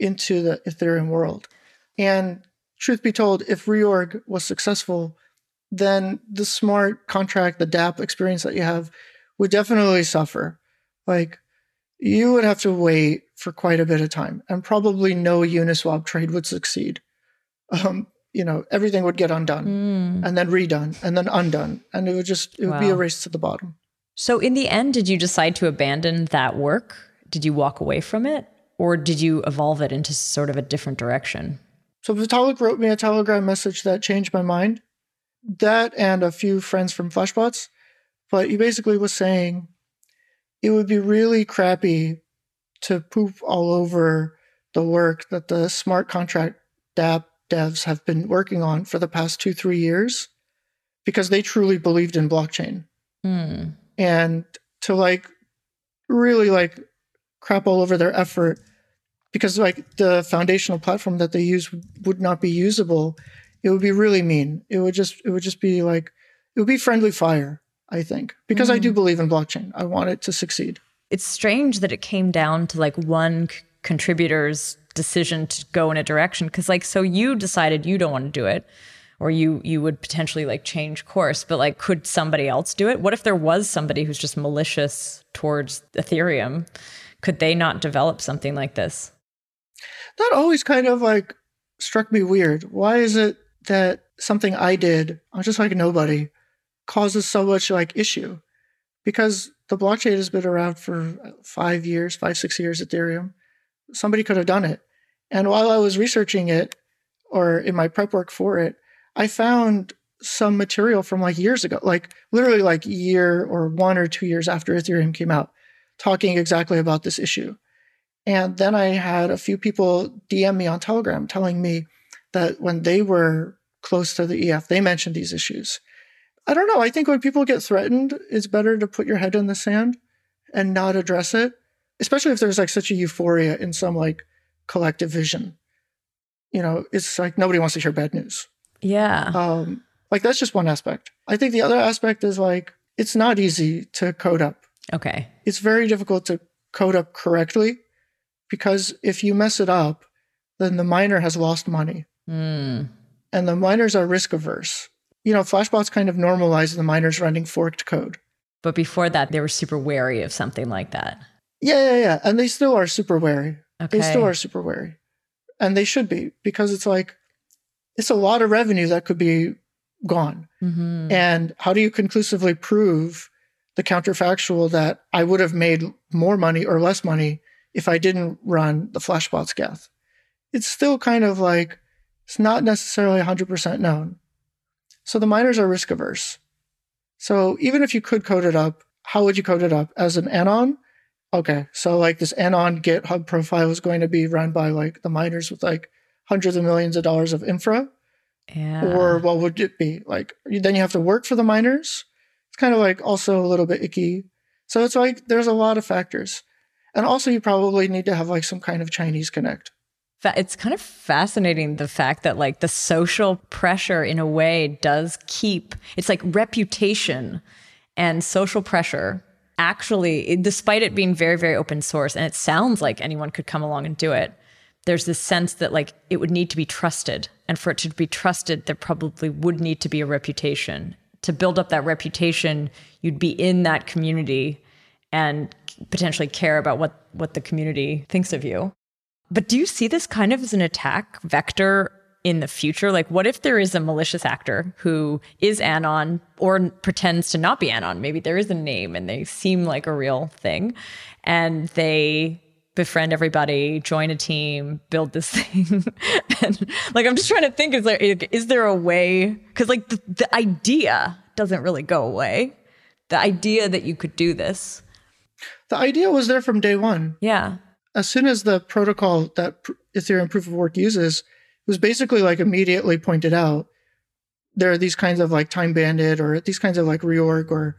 into the Ethereum world. And truth be told, if reorg was successful, then the smart contract, the dApp experience that you have would definitely suffer. Like you would have to wait for quite a bit of time, and probably no Uniswap trade would succeed. Um, you know, everything would get undone mm. and then redone and then undone, and it would just it would wow. be a race to the bottom. So, in the end, did you decide to abandon that work? Did you walk away from it, or did you evolve it into sort of a different direction? So, Vitalik wrote me a Telegram message that changed my mind. That and a few friends from Flashbots, but he basically was saying it would be really crappy to poop all over the work that the smart contract dApp devs have been working on for the past two, three years because they truly believed in blockchain. Mm. And to like really like crap all over their effort because like the foundational platform that they use would not be usable, it would be really mean. It would just it would just be like it would be friendly fire I think, because mm. I do mm. believe in blockchain. I want it to succeed. It's strange that it came down to like one c- contributor's decision to go in a direction because like so you decided you don't want to do it or you you would potentially like change course but like could somebody else do it what if there was somebody who's just malicious towards ethereum could they not develop something like this that always kind of like struck me weird why is it that something i did i'm just like nobody causes so much like issue because the blockchain has been around for uh, five years, five, six years, Ethereum. Somebody could have done it. And while I was researching it or in my prep work for it, I found some material from like years ago, like literally like year or one or two years after Ethereum came out, talking exactly about this issue. And then I had a few people DM me on Telegram telling me that when they were close to the EF, they mentioned these issues. I don't know. I think when people get threatened, it's better to put your head in the sand and not address it, especially if there's like such a euphoria in some like collective vision. You know, it's like nobody wants to hear bad news. Yeah. Um, like that's just one aspect. I think the other aspect is like it's not easy to code up Okay. It's very difficult to code up correctly because if you mess it up, then the miner has lost money. Mm. And the miners are risk averse. You know, Flashbots kind of normalized the miners running forked code. But before that, they were super wary of something like that. Yeah, yeah, yeah. And they still are super wary. Okay. They still are super wary. And they should be because it's like, it's a lot of revenue that could be gone. Mhm. And how do you conclusively prove the counterfactual that I would have made more money or less money if I didn't run the Flashbots Geth? It's still kind of like, it's not necessarily 100% known. So the miners are risk averse. So even if you could code it up, how would you code it up? As an anon? Okay. So like this anon GitHub profile is going to be run by like the miners with like hundreds of millions of dollars of infra Yeah. or what would it be like then you have to work for the miners it's kind of like also a little bit icky so it's like there's a lot of factors and also you probably need to have like some kind of chinese connect it's kind of fascinating the fact that like the social pressure in a way does keep it's like reputation and social pressure actually it- despite it being very very open source and it sounds like anyone could come along and do it there's this sense that like it would need to be trusted. And for it to be trusted there probably would need to be a reputation. To build up that reputation you'd be in that community and potentially care about what what the community thinks of you but do you see this kind of as an attack vector in the future? Like, what if there is a malicious actor who is Anon or pretends to not be Anon? Maybe there is a name and they seem like a real thing and they befriend everybody, join a team, build this thing. and like, I'm just trying to think is there, is there a way? Because, like, the, the idea doesn't really go away. The idea that you could do this. the idea was there from day one Yeah. As soon as the protocol that ethereum proof of work uses was basically like immediately pointed out there are these kinds of like time banded or these kinds of like reorg or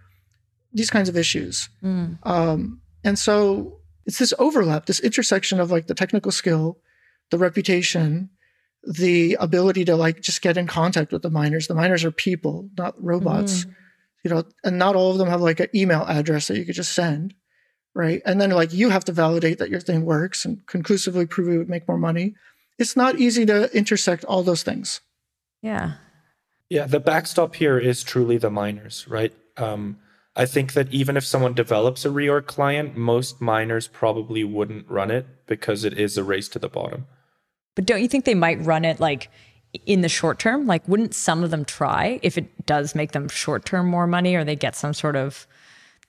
these kinds of issues Mm. Um, and so it's this overlap, this intersection of like the technical skill, the reputation, the ability to like just get in contact with the miners. The miners are people, not robots, you know, and not all of them have like an email address that you could just send. Right. And then like you have to validate that your thing works and conclusively prove it would make more money. It's not easy to intersect all those things. Yeah. Yeah, the backstop here is truly the miners, right? Um, I think that even if someone develops a reorg client, most miners probably wouldn't run it because it is a race to the bottom. But don't you think they might run it like in the short term? Like, wouldn't some of them try if it does make them short term more money or they get some sort of,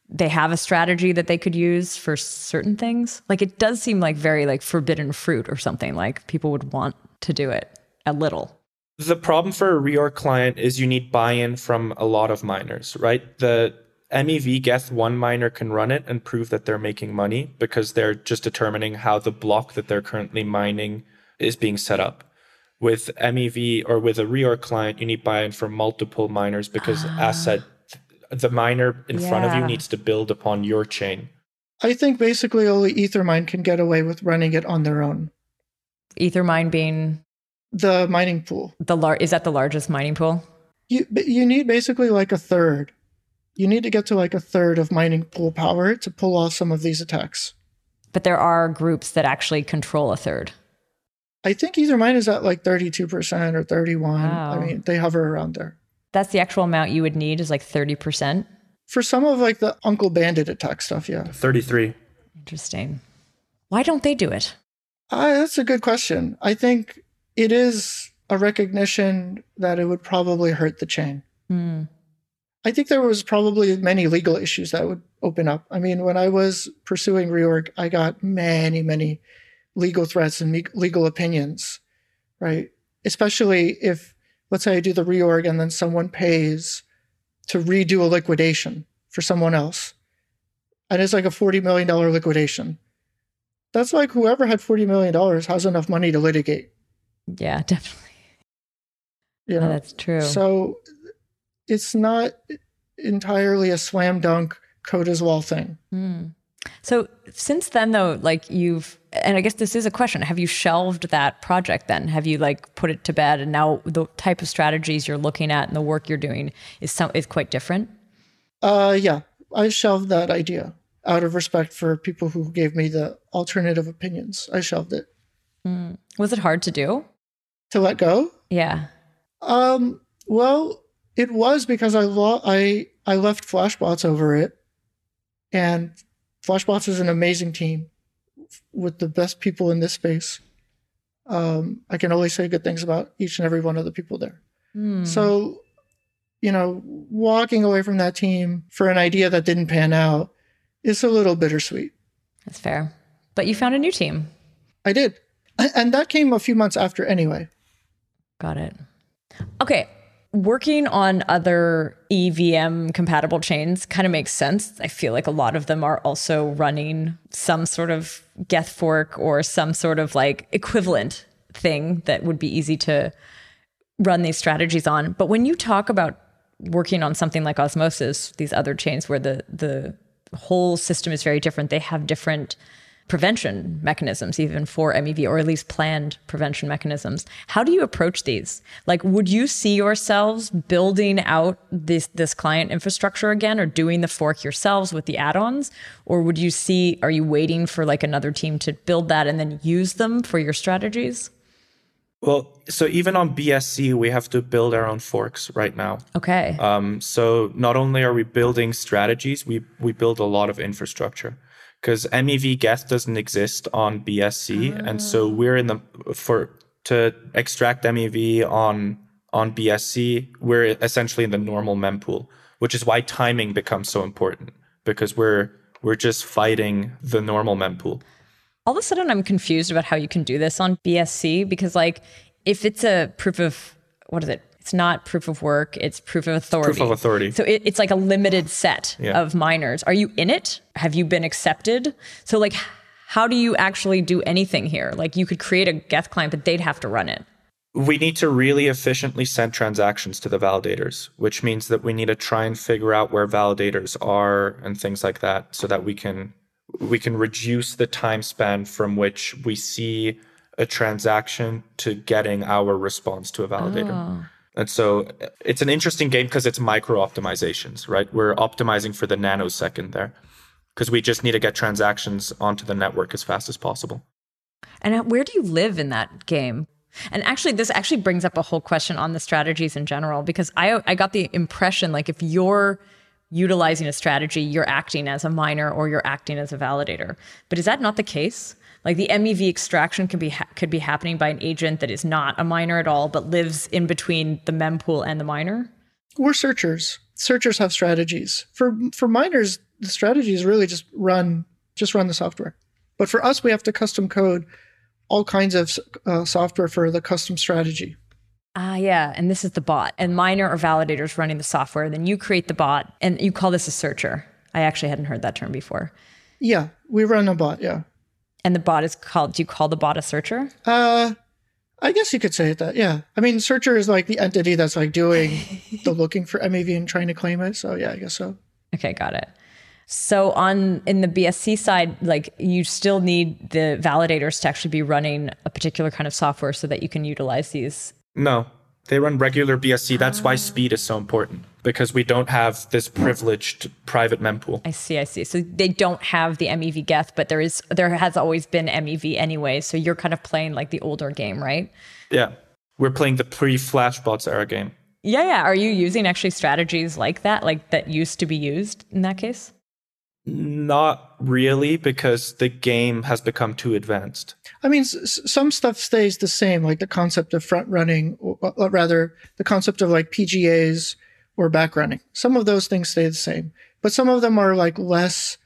they have a strategy that they could use for certain things? Like, it does seem like very like forbidden fruit or something. Like, people would want to do it a little. The problem for a reorg client is you need buy-in from a lot of miners, right? The MEV Geth one miner can run it and prove that they're making money because they're just determining how the block that they're currently mining is being set up. With MEV or with a reorg client, you need buy-in from multiple miners because ah. as said, the miner in front of you needs to build upon your chain. I think basically only Ethermine can get away with running it on their own. Ethermine being The mining pool. the lar- is that the largest mining pool? you you need basically like a third. You need to get to like a third of mining pool power to pull off some of these attacks. But there are groups that actually control a third. I think Ethermine is at like 32% or 31. Wow. I mean, they hover around there. That's the actual amount you would need is like 30%. For some of like the Uncle Bandit attack stuff, yeah. 33. Interesting. Why don't they do it? Uh, that's a good question. I think it is a recognition that it would probably hurt the chain. Hmm. I think there was probably many legal issues that would open up. I mean, when I was pursuing reorg, I got many, many legal threats and legal opinions, right? Especially if, let's say, I do the reorg and then someone pays to redo a liquidation for someone else, and it's like a forty million dollar liquidation. That's like whoever had forty million dollars has enough money to litigate. Yeah, definitely. You Yeah, know, that's true. so it's not entirely a slam dunk code as well thing. Hmm. So since then, though, like you've, and I guess this is a question: Have you shelved that project? Then have you like put it to bed, and now the type of strategies you're looking at and the work you're doing is some is quite different. Uh, yeah, I shelved that idea. out of respect for people who gave me the alternative opinions. I shelved it. Mm. Was it hard to do? To let go? Yeah. Um, well, it was because I lo- I I left Flashbots over it. And Flashbots is an amazing team with the best people in this space. Um, I can only say good things about each and every one of the people there. Mm. So, you know, walking away from that team for an idea that didn't pan out is a little bittersweet. That's fair. But you found a new team. I did. And that came a few months after anyway. Got it. Okay. Working on other EVM compatible chains kind of makes sense. I feel like a lot of them are also running some sort of Geth fork or some sort of like equivalent thing that would be easy to run these strategies on. But when you talk about working on something like Osmosis, these other chains where the the whole system is very different, they have different prevention mechanisms even for MEV or at least planned prevention mechanisms. How do you approach these? Like would you see yourselves building out this this client infrastructure again or doing the fork yourselves with the add-ons or would you see are you waiting for like another team to build that and then use them for your strategies? Well, so even on BSC, we have to build our own forks right now. Okay. Um, so not only are we building strategies, we we build a lot of infrastructure because MEV Geth doesn't exist on BSC, and so ah. we're in the for to extract MEV on on BSC, we're essentially in the normal mempool, which is why timing becomes so important because we're we're just fighting the normal mempool. All of a sudden, I'm confused about how you can do this on BSC because, like, if it's a proof of what is it? It's not proof of work, it's proof of authority. Proof of authority. So it, it's like a limited set Yeah. of miners. Are you in it? Have you been accepted? So, like, how do you actually do anything here? Like, you could create a Geth client, but they'd have to run it. we need to really efficiently send transactions to the validators, which means that we need to try and figure out where validators are and things like that so that we can we can reduce the time span from which we see a transaction to getting our response to a validator. Oh. And so uh, it's an interesting game because it's micro optimizations, right? We're optimizing for the nanosecond there because we just need to get transactions onto the network as fast as possible. And uh, where do you live in that game? And actually, this actually brings up a whole question on the strategies in general, because I, I got the impression like if you're utilizing a strategy, you're acting as a miner or you're acting as a validator. But is that not the case? Like the MEV extraction could be ha- could be happening by an agent that is not a miner at all, but lives in between the mempool and the miner. We're searchers. Searchers have strategies. For for miners, the strategies really just run just run the software. But for us, we have to custom code all kinds of uh, software for the custom strategy. Ah, yeah. And this is the bot. And miner or validators running the software. Then you create the bot and you call this a searcher. I actually hadn't heard that term before. Yeah, we run a bot. Yeah. And the bot is called, do you call the bot a searcher? Uh, I guess you could say it that. Yeah. I mean, searcher is like the entity that's like doing the looking for MEV and trying to claim it. So yeah, I guess so. Okay, got it. So on in the BSC side, like you still need the validators to actually be running a particular kind of software so that you can utilize these. No, they run regular BSC. That's why ah. speed is so important because we don't have this privileged private mempool. I see, I see. So they don't have the MEV Geth, but there is there has always been MEV anyway. So you're kind of playing like the older game, right? Yeah, we're playing the pre-Flashbots era game. Yeah, yeah. Are you using actually strategies like that, like that used to be used in that case? Not really, because the game has become too advanced. I mean, s- s- some stuff stays the same, like the concept of front running, or, or rather, the concept of like PGAs or back running. Some of those things stay the same, but some of them are like less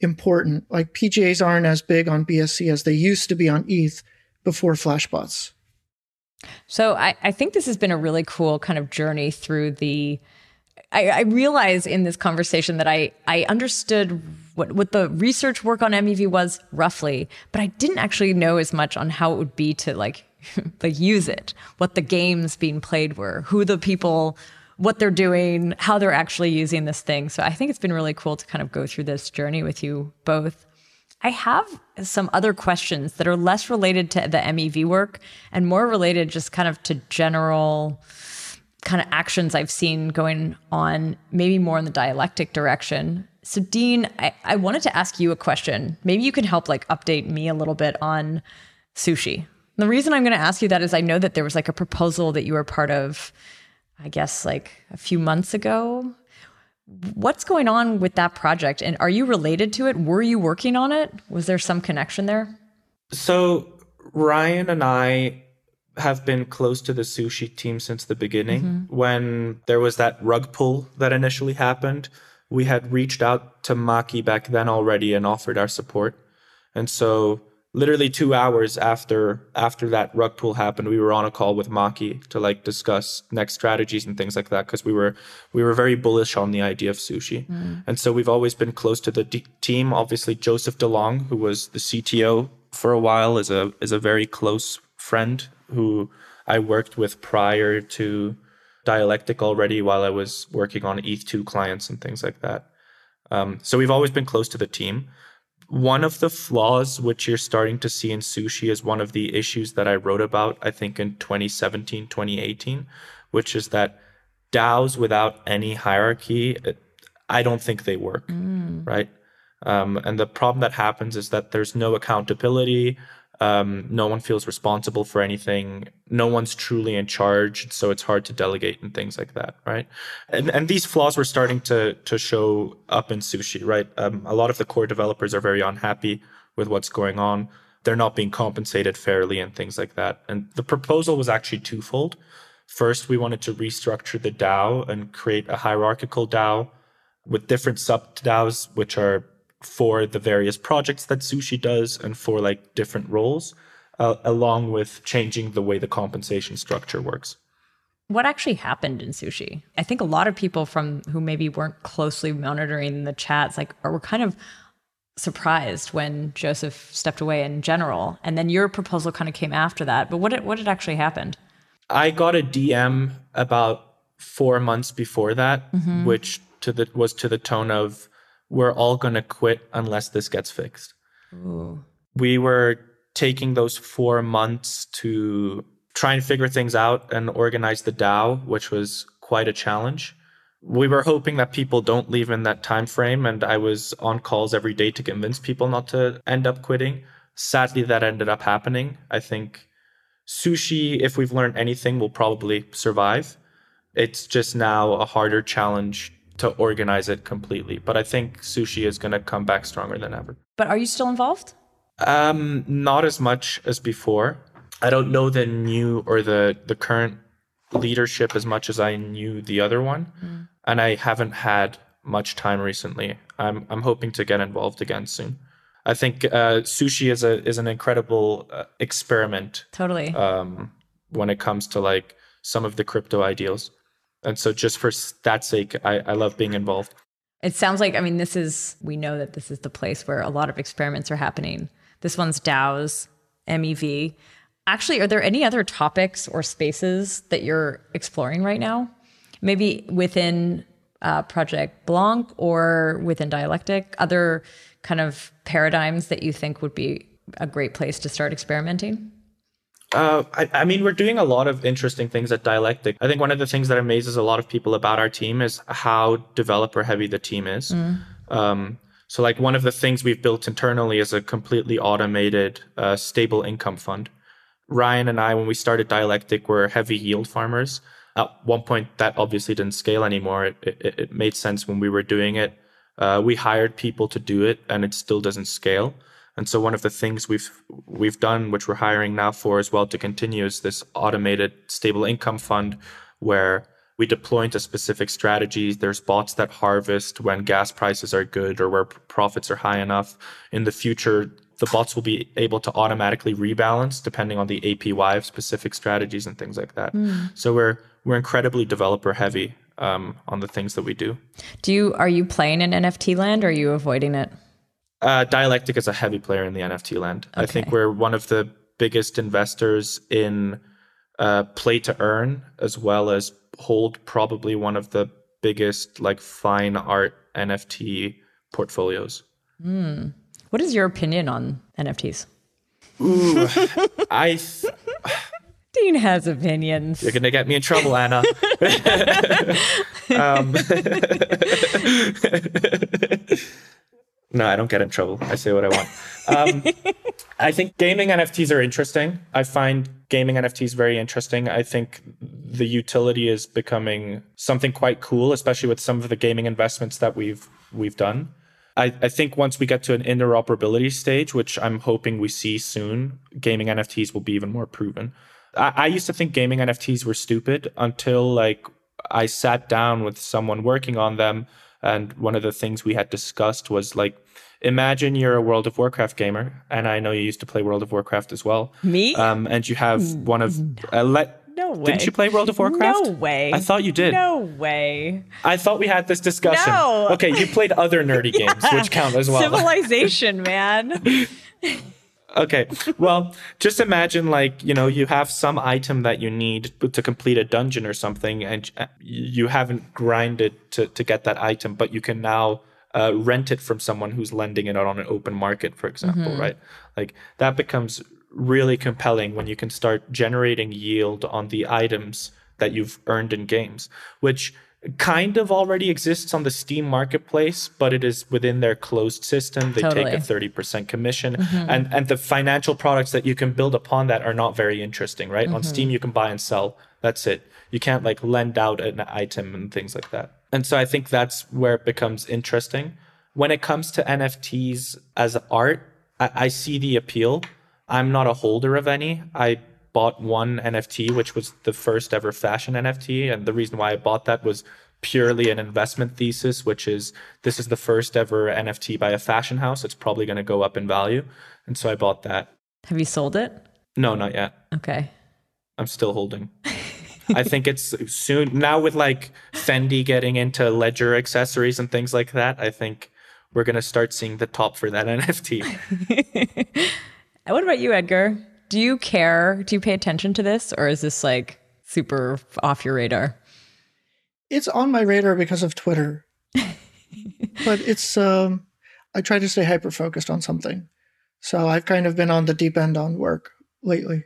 important. Like PGAs aren't as big on BSC as they used to be on ETH before Flashbots. So I, I think this has been a really cool kind of journey through the. I, I realize in this conversation that I I understood what what the research work on MEV was roughly, but I didn't actually know as much on how it would be to like like use it, what the games being played were, who the people, what they're doing, how they're actually using this thing. So I think it's been really cool to kind of go through this journey with you both. I have some other questions that are less related to the MEV work and more related just kind of to general kind of actions I've seen going on, maybe more in the dialectic direction. So, Dean, I, I wanted to ask you a question. Maybe you can help like update me a little bit on sushi. The reason I'm going to ask you that is I know that there was like a proposal that you were part of, I guess, like a few months ago. What's going on with that project? And are you related to it? Were you working on it? Was there some connection there? So, Ryan and I have been close to the sushi team since the beginning. Mm-hmm. When there was that rug pull that initially happened, we had reached out to Maki back then already and offered our support. And so literally two hours after after that rug pull happened, we were on a call with Maki to like discuss next strategies and things like that because we were we were very bullish on the idea of sushi, mm. and so we've always been close to the d- team. Obviously, Joseph DeLong, who was the CTO for a while, is a is a very close friend who I worked with prior to Dialectic already while I was working on ETH2 clients and things like that. Um, so we've always been close to the team. One of the flaws which you're starting to see in sushi is one of the issues that I wrote about, I think in 2017, 2018, which is that DAOs without any hierarchy, I don't think they work, mm. right? Um, and the problem that happens is that there's no accountability. Um, no one feels responsible for anything. No one's truly in charge, so it's hard to delegate and things like that, right? And and these flaws were starting to to show up in sushi, right? Um, a lot of the core developers are very unhappy with what's going on. They're not being compensated fairly and things like that. And the proposal was actually twofold. First, we wanted to restructure the DAO and create a hierarchical DAO with different sub DAOs, which are for the various projects that sushi does and for like different roles uh, along with changing the way the compensation structure works. What actually happened in sushi? I think a lot of people from who maybe weren't closely monitoring the chats like were kind of surprised when joseph stepped away in general and then your proposal kind of came after that. But what did, what had actually happened? I got a dm about four months before that mm-hmm. which to the was to the tone of we're all going to quit unless this gets fixed. Ooh. We were taking those four months to try and figure things out and organize the DAO, which was quite a challenge. We were hoping that people don't leave in that time frame, and I was on calls every day to convince people not to end up quitting. Sadly, that ended up happening. I think sushi, if we've learned anything, will probably survive. It's just now a harder challenge to organize it completely. But I think sushi is going to come back stronger than ever. But are you still involved? Um, not as much as before. I don't know the new or the the current leadership as much as I knew the other one, mm. and I haven't had much time recently. I'm I'm hoping to get involved again soon. I think uh, sushi is a is an incredible uh, experiment. Totally. Um, when it comes to like some of the crypto ideals. And so just for that sake, I, I love being involved. It sounds like, I mean, this is, we know that this is the place where a lot of experiments are happening. This one's DAOs, MEV. Actually, are there any other topics or spaces that you're exploring right now? Maybe within uh, Project Blanc or within Dialectic, other kind of paradigms that you think would be a great place to start experimenting? Uh, I, I, mean, we're doing a lot of interesting things at Dialectic. I think one of the things that amazes a lot of people about our team is how developer heavy the team is. Mm. Um, so, like, one of the things we've built internally is a completely automated, uh, stable income fund. Ryan and I, when we started Dialectic, were heavy yield farmers. At one point, that obviously didn't scale anymore. It, it, it made sense when we were doing it. Uh, we hired people to do it, and it still doesn't scale. And so one of the things we've we've done, which we're hiring now for as well to continue, is this automated stable income fund where we deploy into specific strategies. There's bots that harvest when gas prices are good or where profits are high enough. In the future, the bots will be able to automatically rebalance depending on the APY of specific strategies and things like that. Mm. So we're we're incredibly developer heavy um, on the things that we do. Do you are you playing in NFT land or are you avoiding it? Uh, Dialectic is a heavy player in the NFT land. Okay. I think we're one of the biggest investors in uh, play to earn, as well as hold probably one of the biggest like fine art NFT portfolios. Mm. What is your opinion on NFTs? Ooh, I. Th- Dean has opinions. You're gonna get me in trouble, Anna. um, no, I don't get in trouble. I say what I want. Um, I think gaming NFTs are interesting. I find gaming NFTs very interesting. I think the utility is becoming something quite cool, especially with some of the gaming investments that we've we've done. I, I think once we get to an interoperability stage, which I'm hoping we see soon, gaming NFTs will be even more proven. I, I used to think gaming NFTs were stupid until like I sat down with someone working on them, and one of the things we had discussed was like imagine you're a World of Warcraft gamer, and I know you used to play World of Warcraft as well. Me? Um, and you have one of uh, let. No way. Didn't you play World of Warcraft? No way. I thought you did. No way. I thought we had this discussion. No. Okay, you played other nerdy games, which count as well. Civilization, man. Okay. Well, just imagine like, you know, you have some item that you need to complete a dungeon or something and uh, you haven't grinded to, to get that item, but you can now uh, rent it from someone who's lending it out on an open market, for example, right? Like that becomes really compelling when you can start generating yield on the items that you've earned in games, which kind of already exists on the Steam marketplace, but it is within their closed system. They Totally. take a 30% commission mm-hmm. and and the financial products that you can build upon that are not very interesting, right? On mm-hmm. Steam you can buy and sell. That's it. You can't like lend out an item and things like that. And so I think that's where it becomes interesting. When it comes to NFTs as art, I, I see the appeal. I'm not a holder of any. I bought one NFT, which was the first ever fashion NFT. And the reason why I bought that was purely an investment thesis, which is this is the first ever NFT by a fashion house. It's probably going to go up in value. And so I bought that. Have you sold it? No, not yet. Okay. I'm still holding. I think it's soon now with like Fendi getting into ledger accessories and things like that. I think we're going to start seeing the top for that NFT. And What about you, Edgar? Do you care? Do you pay attention to this, or is this like super off your radar? It's on my radar because of Twitter. but it's um I try to stay hyper focused on something. So I've kind of been on the deep end on work lately.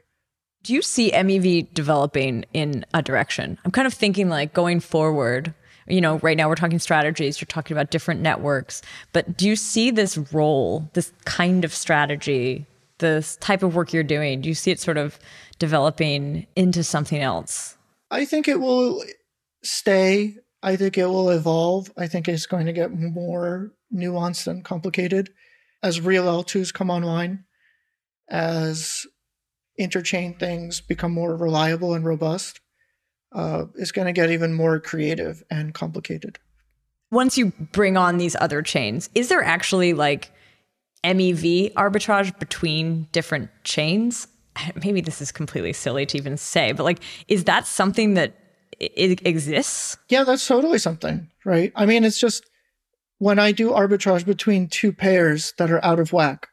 Do you see MEV developing in a direction? I'm kind of thinking like going forward. You know, right now we're talking strategies, you're talking about different networks, but do you see this role, this kind of strategy, this type of work you're doing? Do you see it sort of developing into something else? I think it will stay. I think it will evolve. I think it's going to get more nuanced and complicated as real L2s come online, as interchain things become more reliable and robust. Uh, it's going to get even more creative and complicated. Once you bring on these other chains, is there actually like MEV arbitrage between different chains? Maybe this is completely silly to even say, but like, is that something that i- it exists? Yeah, that's totally something, right? I mean, it's just when I do arbitrage between two pairs that are out of whack,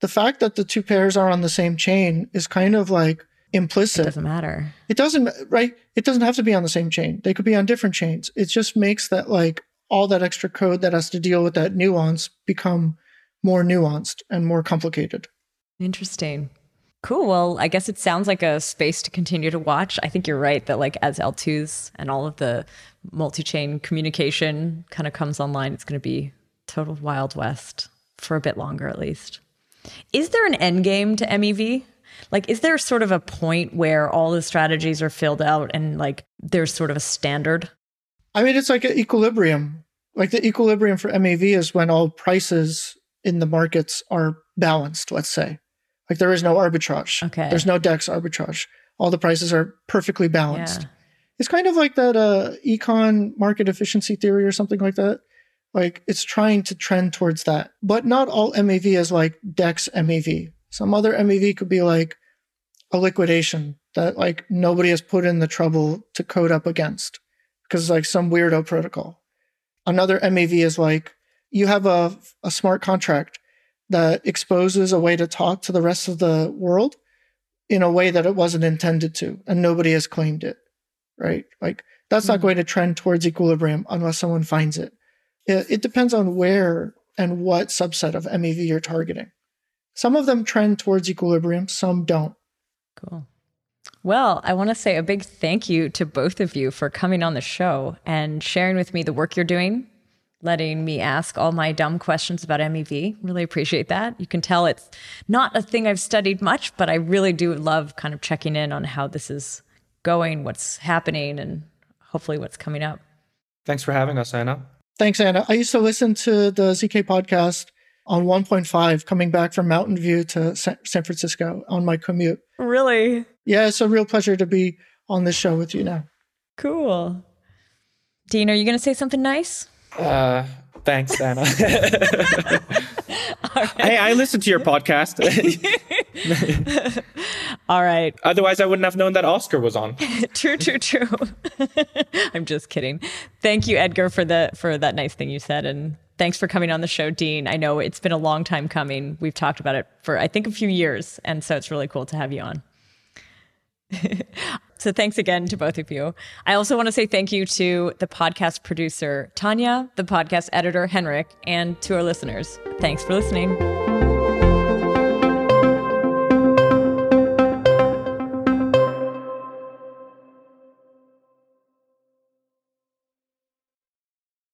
the fact that the two pairs are on the same chain is kind of like implicit. It doesn't matter. It doesn't, right? It doesn't have to be on the same chain. They could be on different chains. It just makes that like all that extra code that has to deal with that nuance become more nuanced and more complicated. Interesting. Cool. Well, I guess it sounds like a space to continue to watch. I think you're right that like as L2s and all of the multi-chain communication kind of comes online, it's going to be total wild west for a bit longer at least. Is there an end game to MEV? Like is there sort of a point where all the strategies are filled out and like there's sort of a standard? I mean, it's like an equilibrium. Like the equilibrium for MEV is when all prices in the markets are balanced, let's say. Like there is no arbitrage. Okay. There's no DEX arbitrage. All the prices are perfectly balanced. Yeah. It's kind of like that uh, econ market efficiency theory or something like that. Like it's trying to trend towards that. But not all MEV is like DEX MEV. Some other MEV could be like a liquidation that like nobody has put in the trouble to code up against because it's like some weirdo protocol. Another MEV is like you have a, a smart contract that exposes a way to talk to the rest of the world in a way that it wasn't intended to, and nobody has claimed it, right? Like that's not Mhm. going to trend towards equilibrium unless someone finds it. It, it depends on where and what subset of MEV you're targeting. Some of them trend towards equilibrium, some don't. Cool. Well, I want to say a big thank you to both of you for coming on the show and sharing with me the work you're doing, letting me ask all my dumb questions about MEV. Really appreciate that. You can tell it's not a thing I've studied much, but I really do love kind of checking in on how this is going, what's happening, and hopefully what's coming up. Thanks for having us, Anna. Thanks, Anna. I used to listen to the ZK podcast on 1.5 coming back from Mountain View to San Francisco on my commute. Really? Yeah, it's a real pleasure to be on this show with you now. Cool. Dean, are you going to say something nice? Uh, thanks, Anna. Hey, I listened to your podcast. All right. Otherwise, I wouldn't have known that Oscar was on. true, true, true. I'm just kidding. Thank you, Edgar, for the for that nice thing you said, and thanks for coming on the show, Dean. I know it's been a long time coming. We've talked about it for I think a few years, and so it's really cool to have you on. so thanks again to both of you. I also want to say thank you to the podcast producer Tanya, the podcast editor Henrik, and to our listeners. Thanks for listening.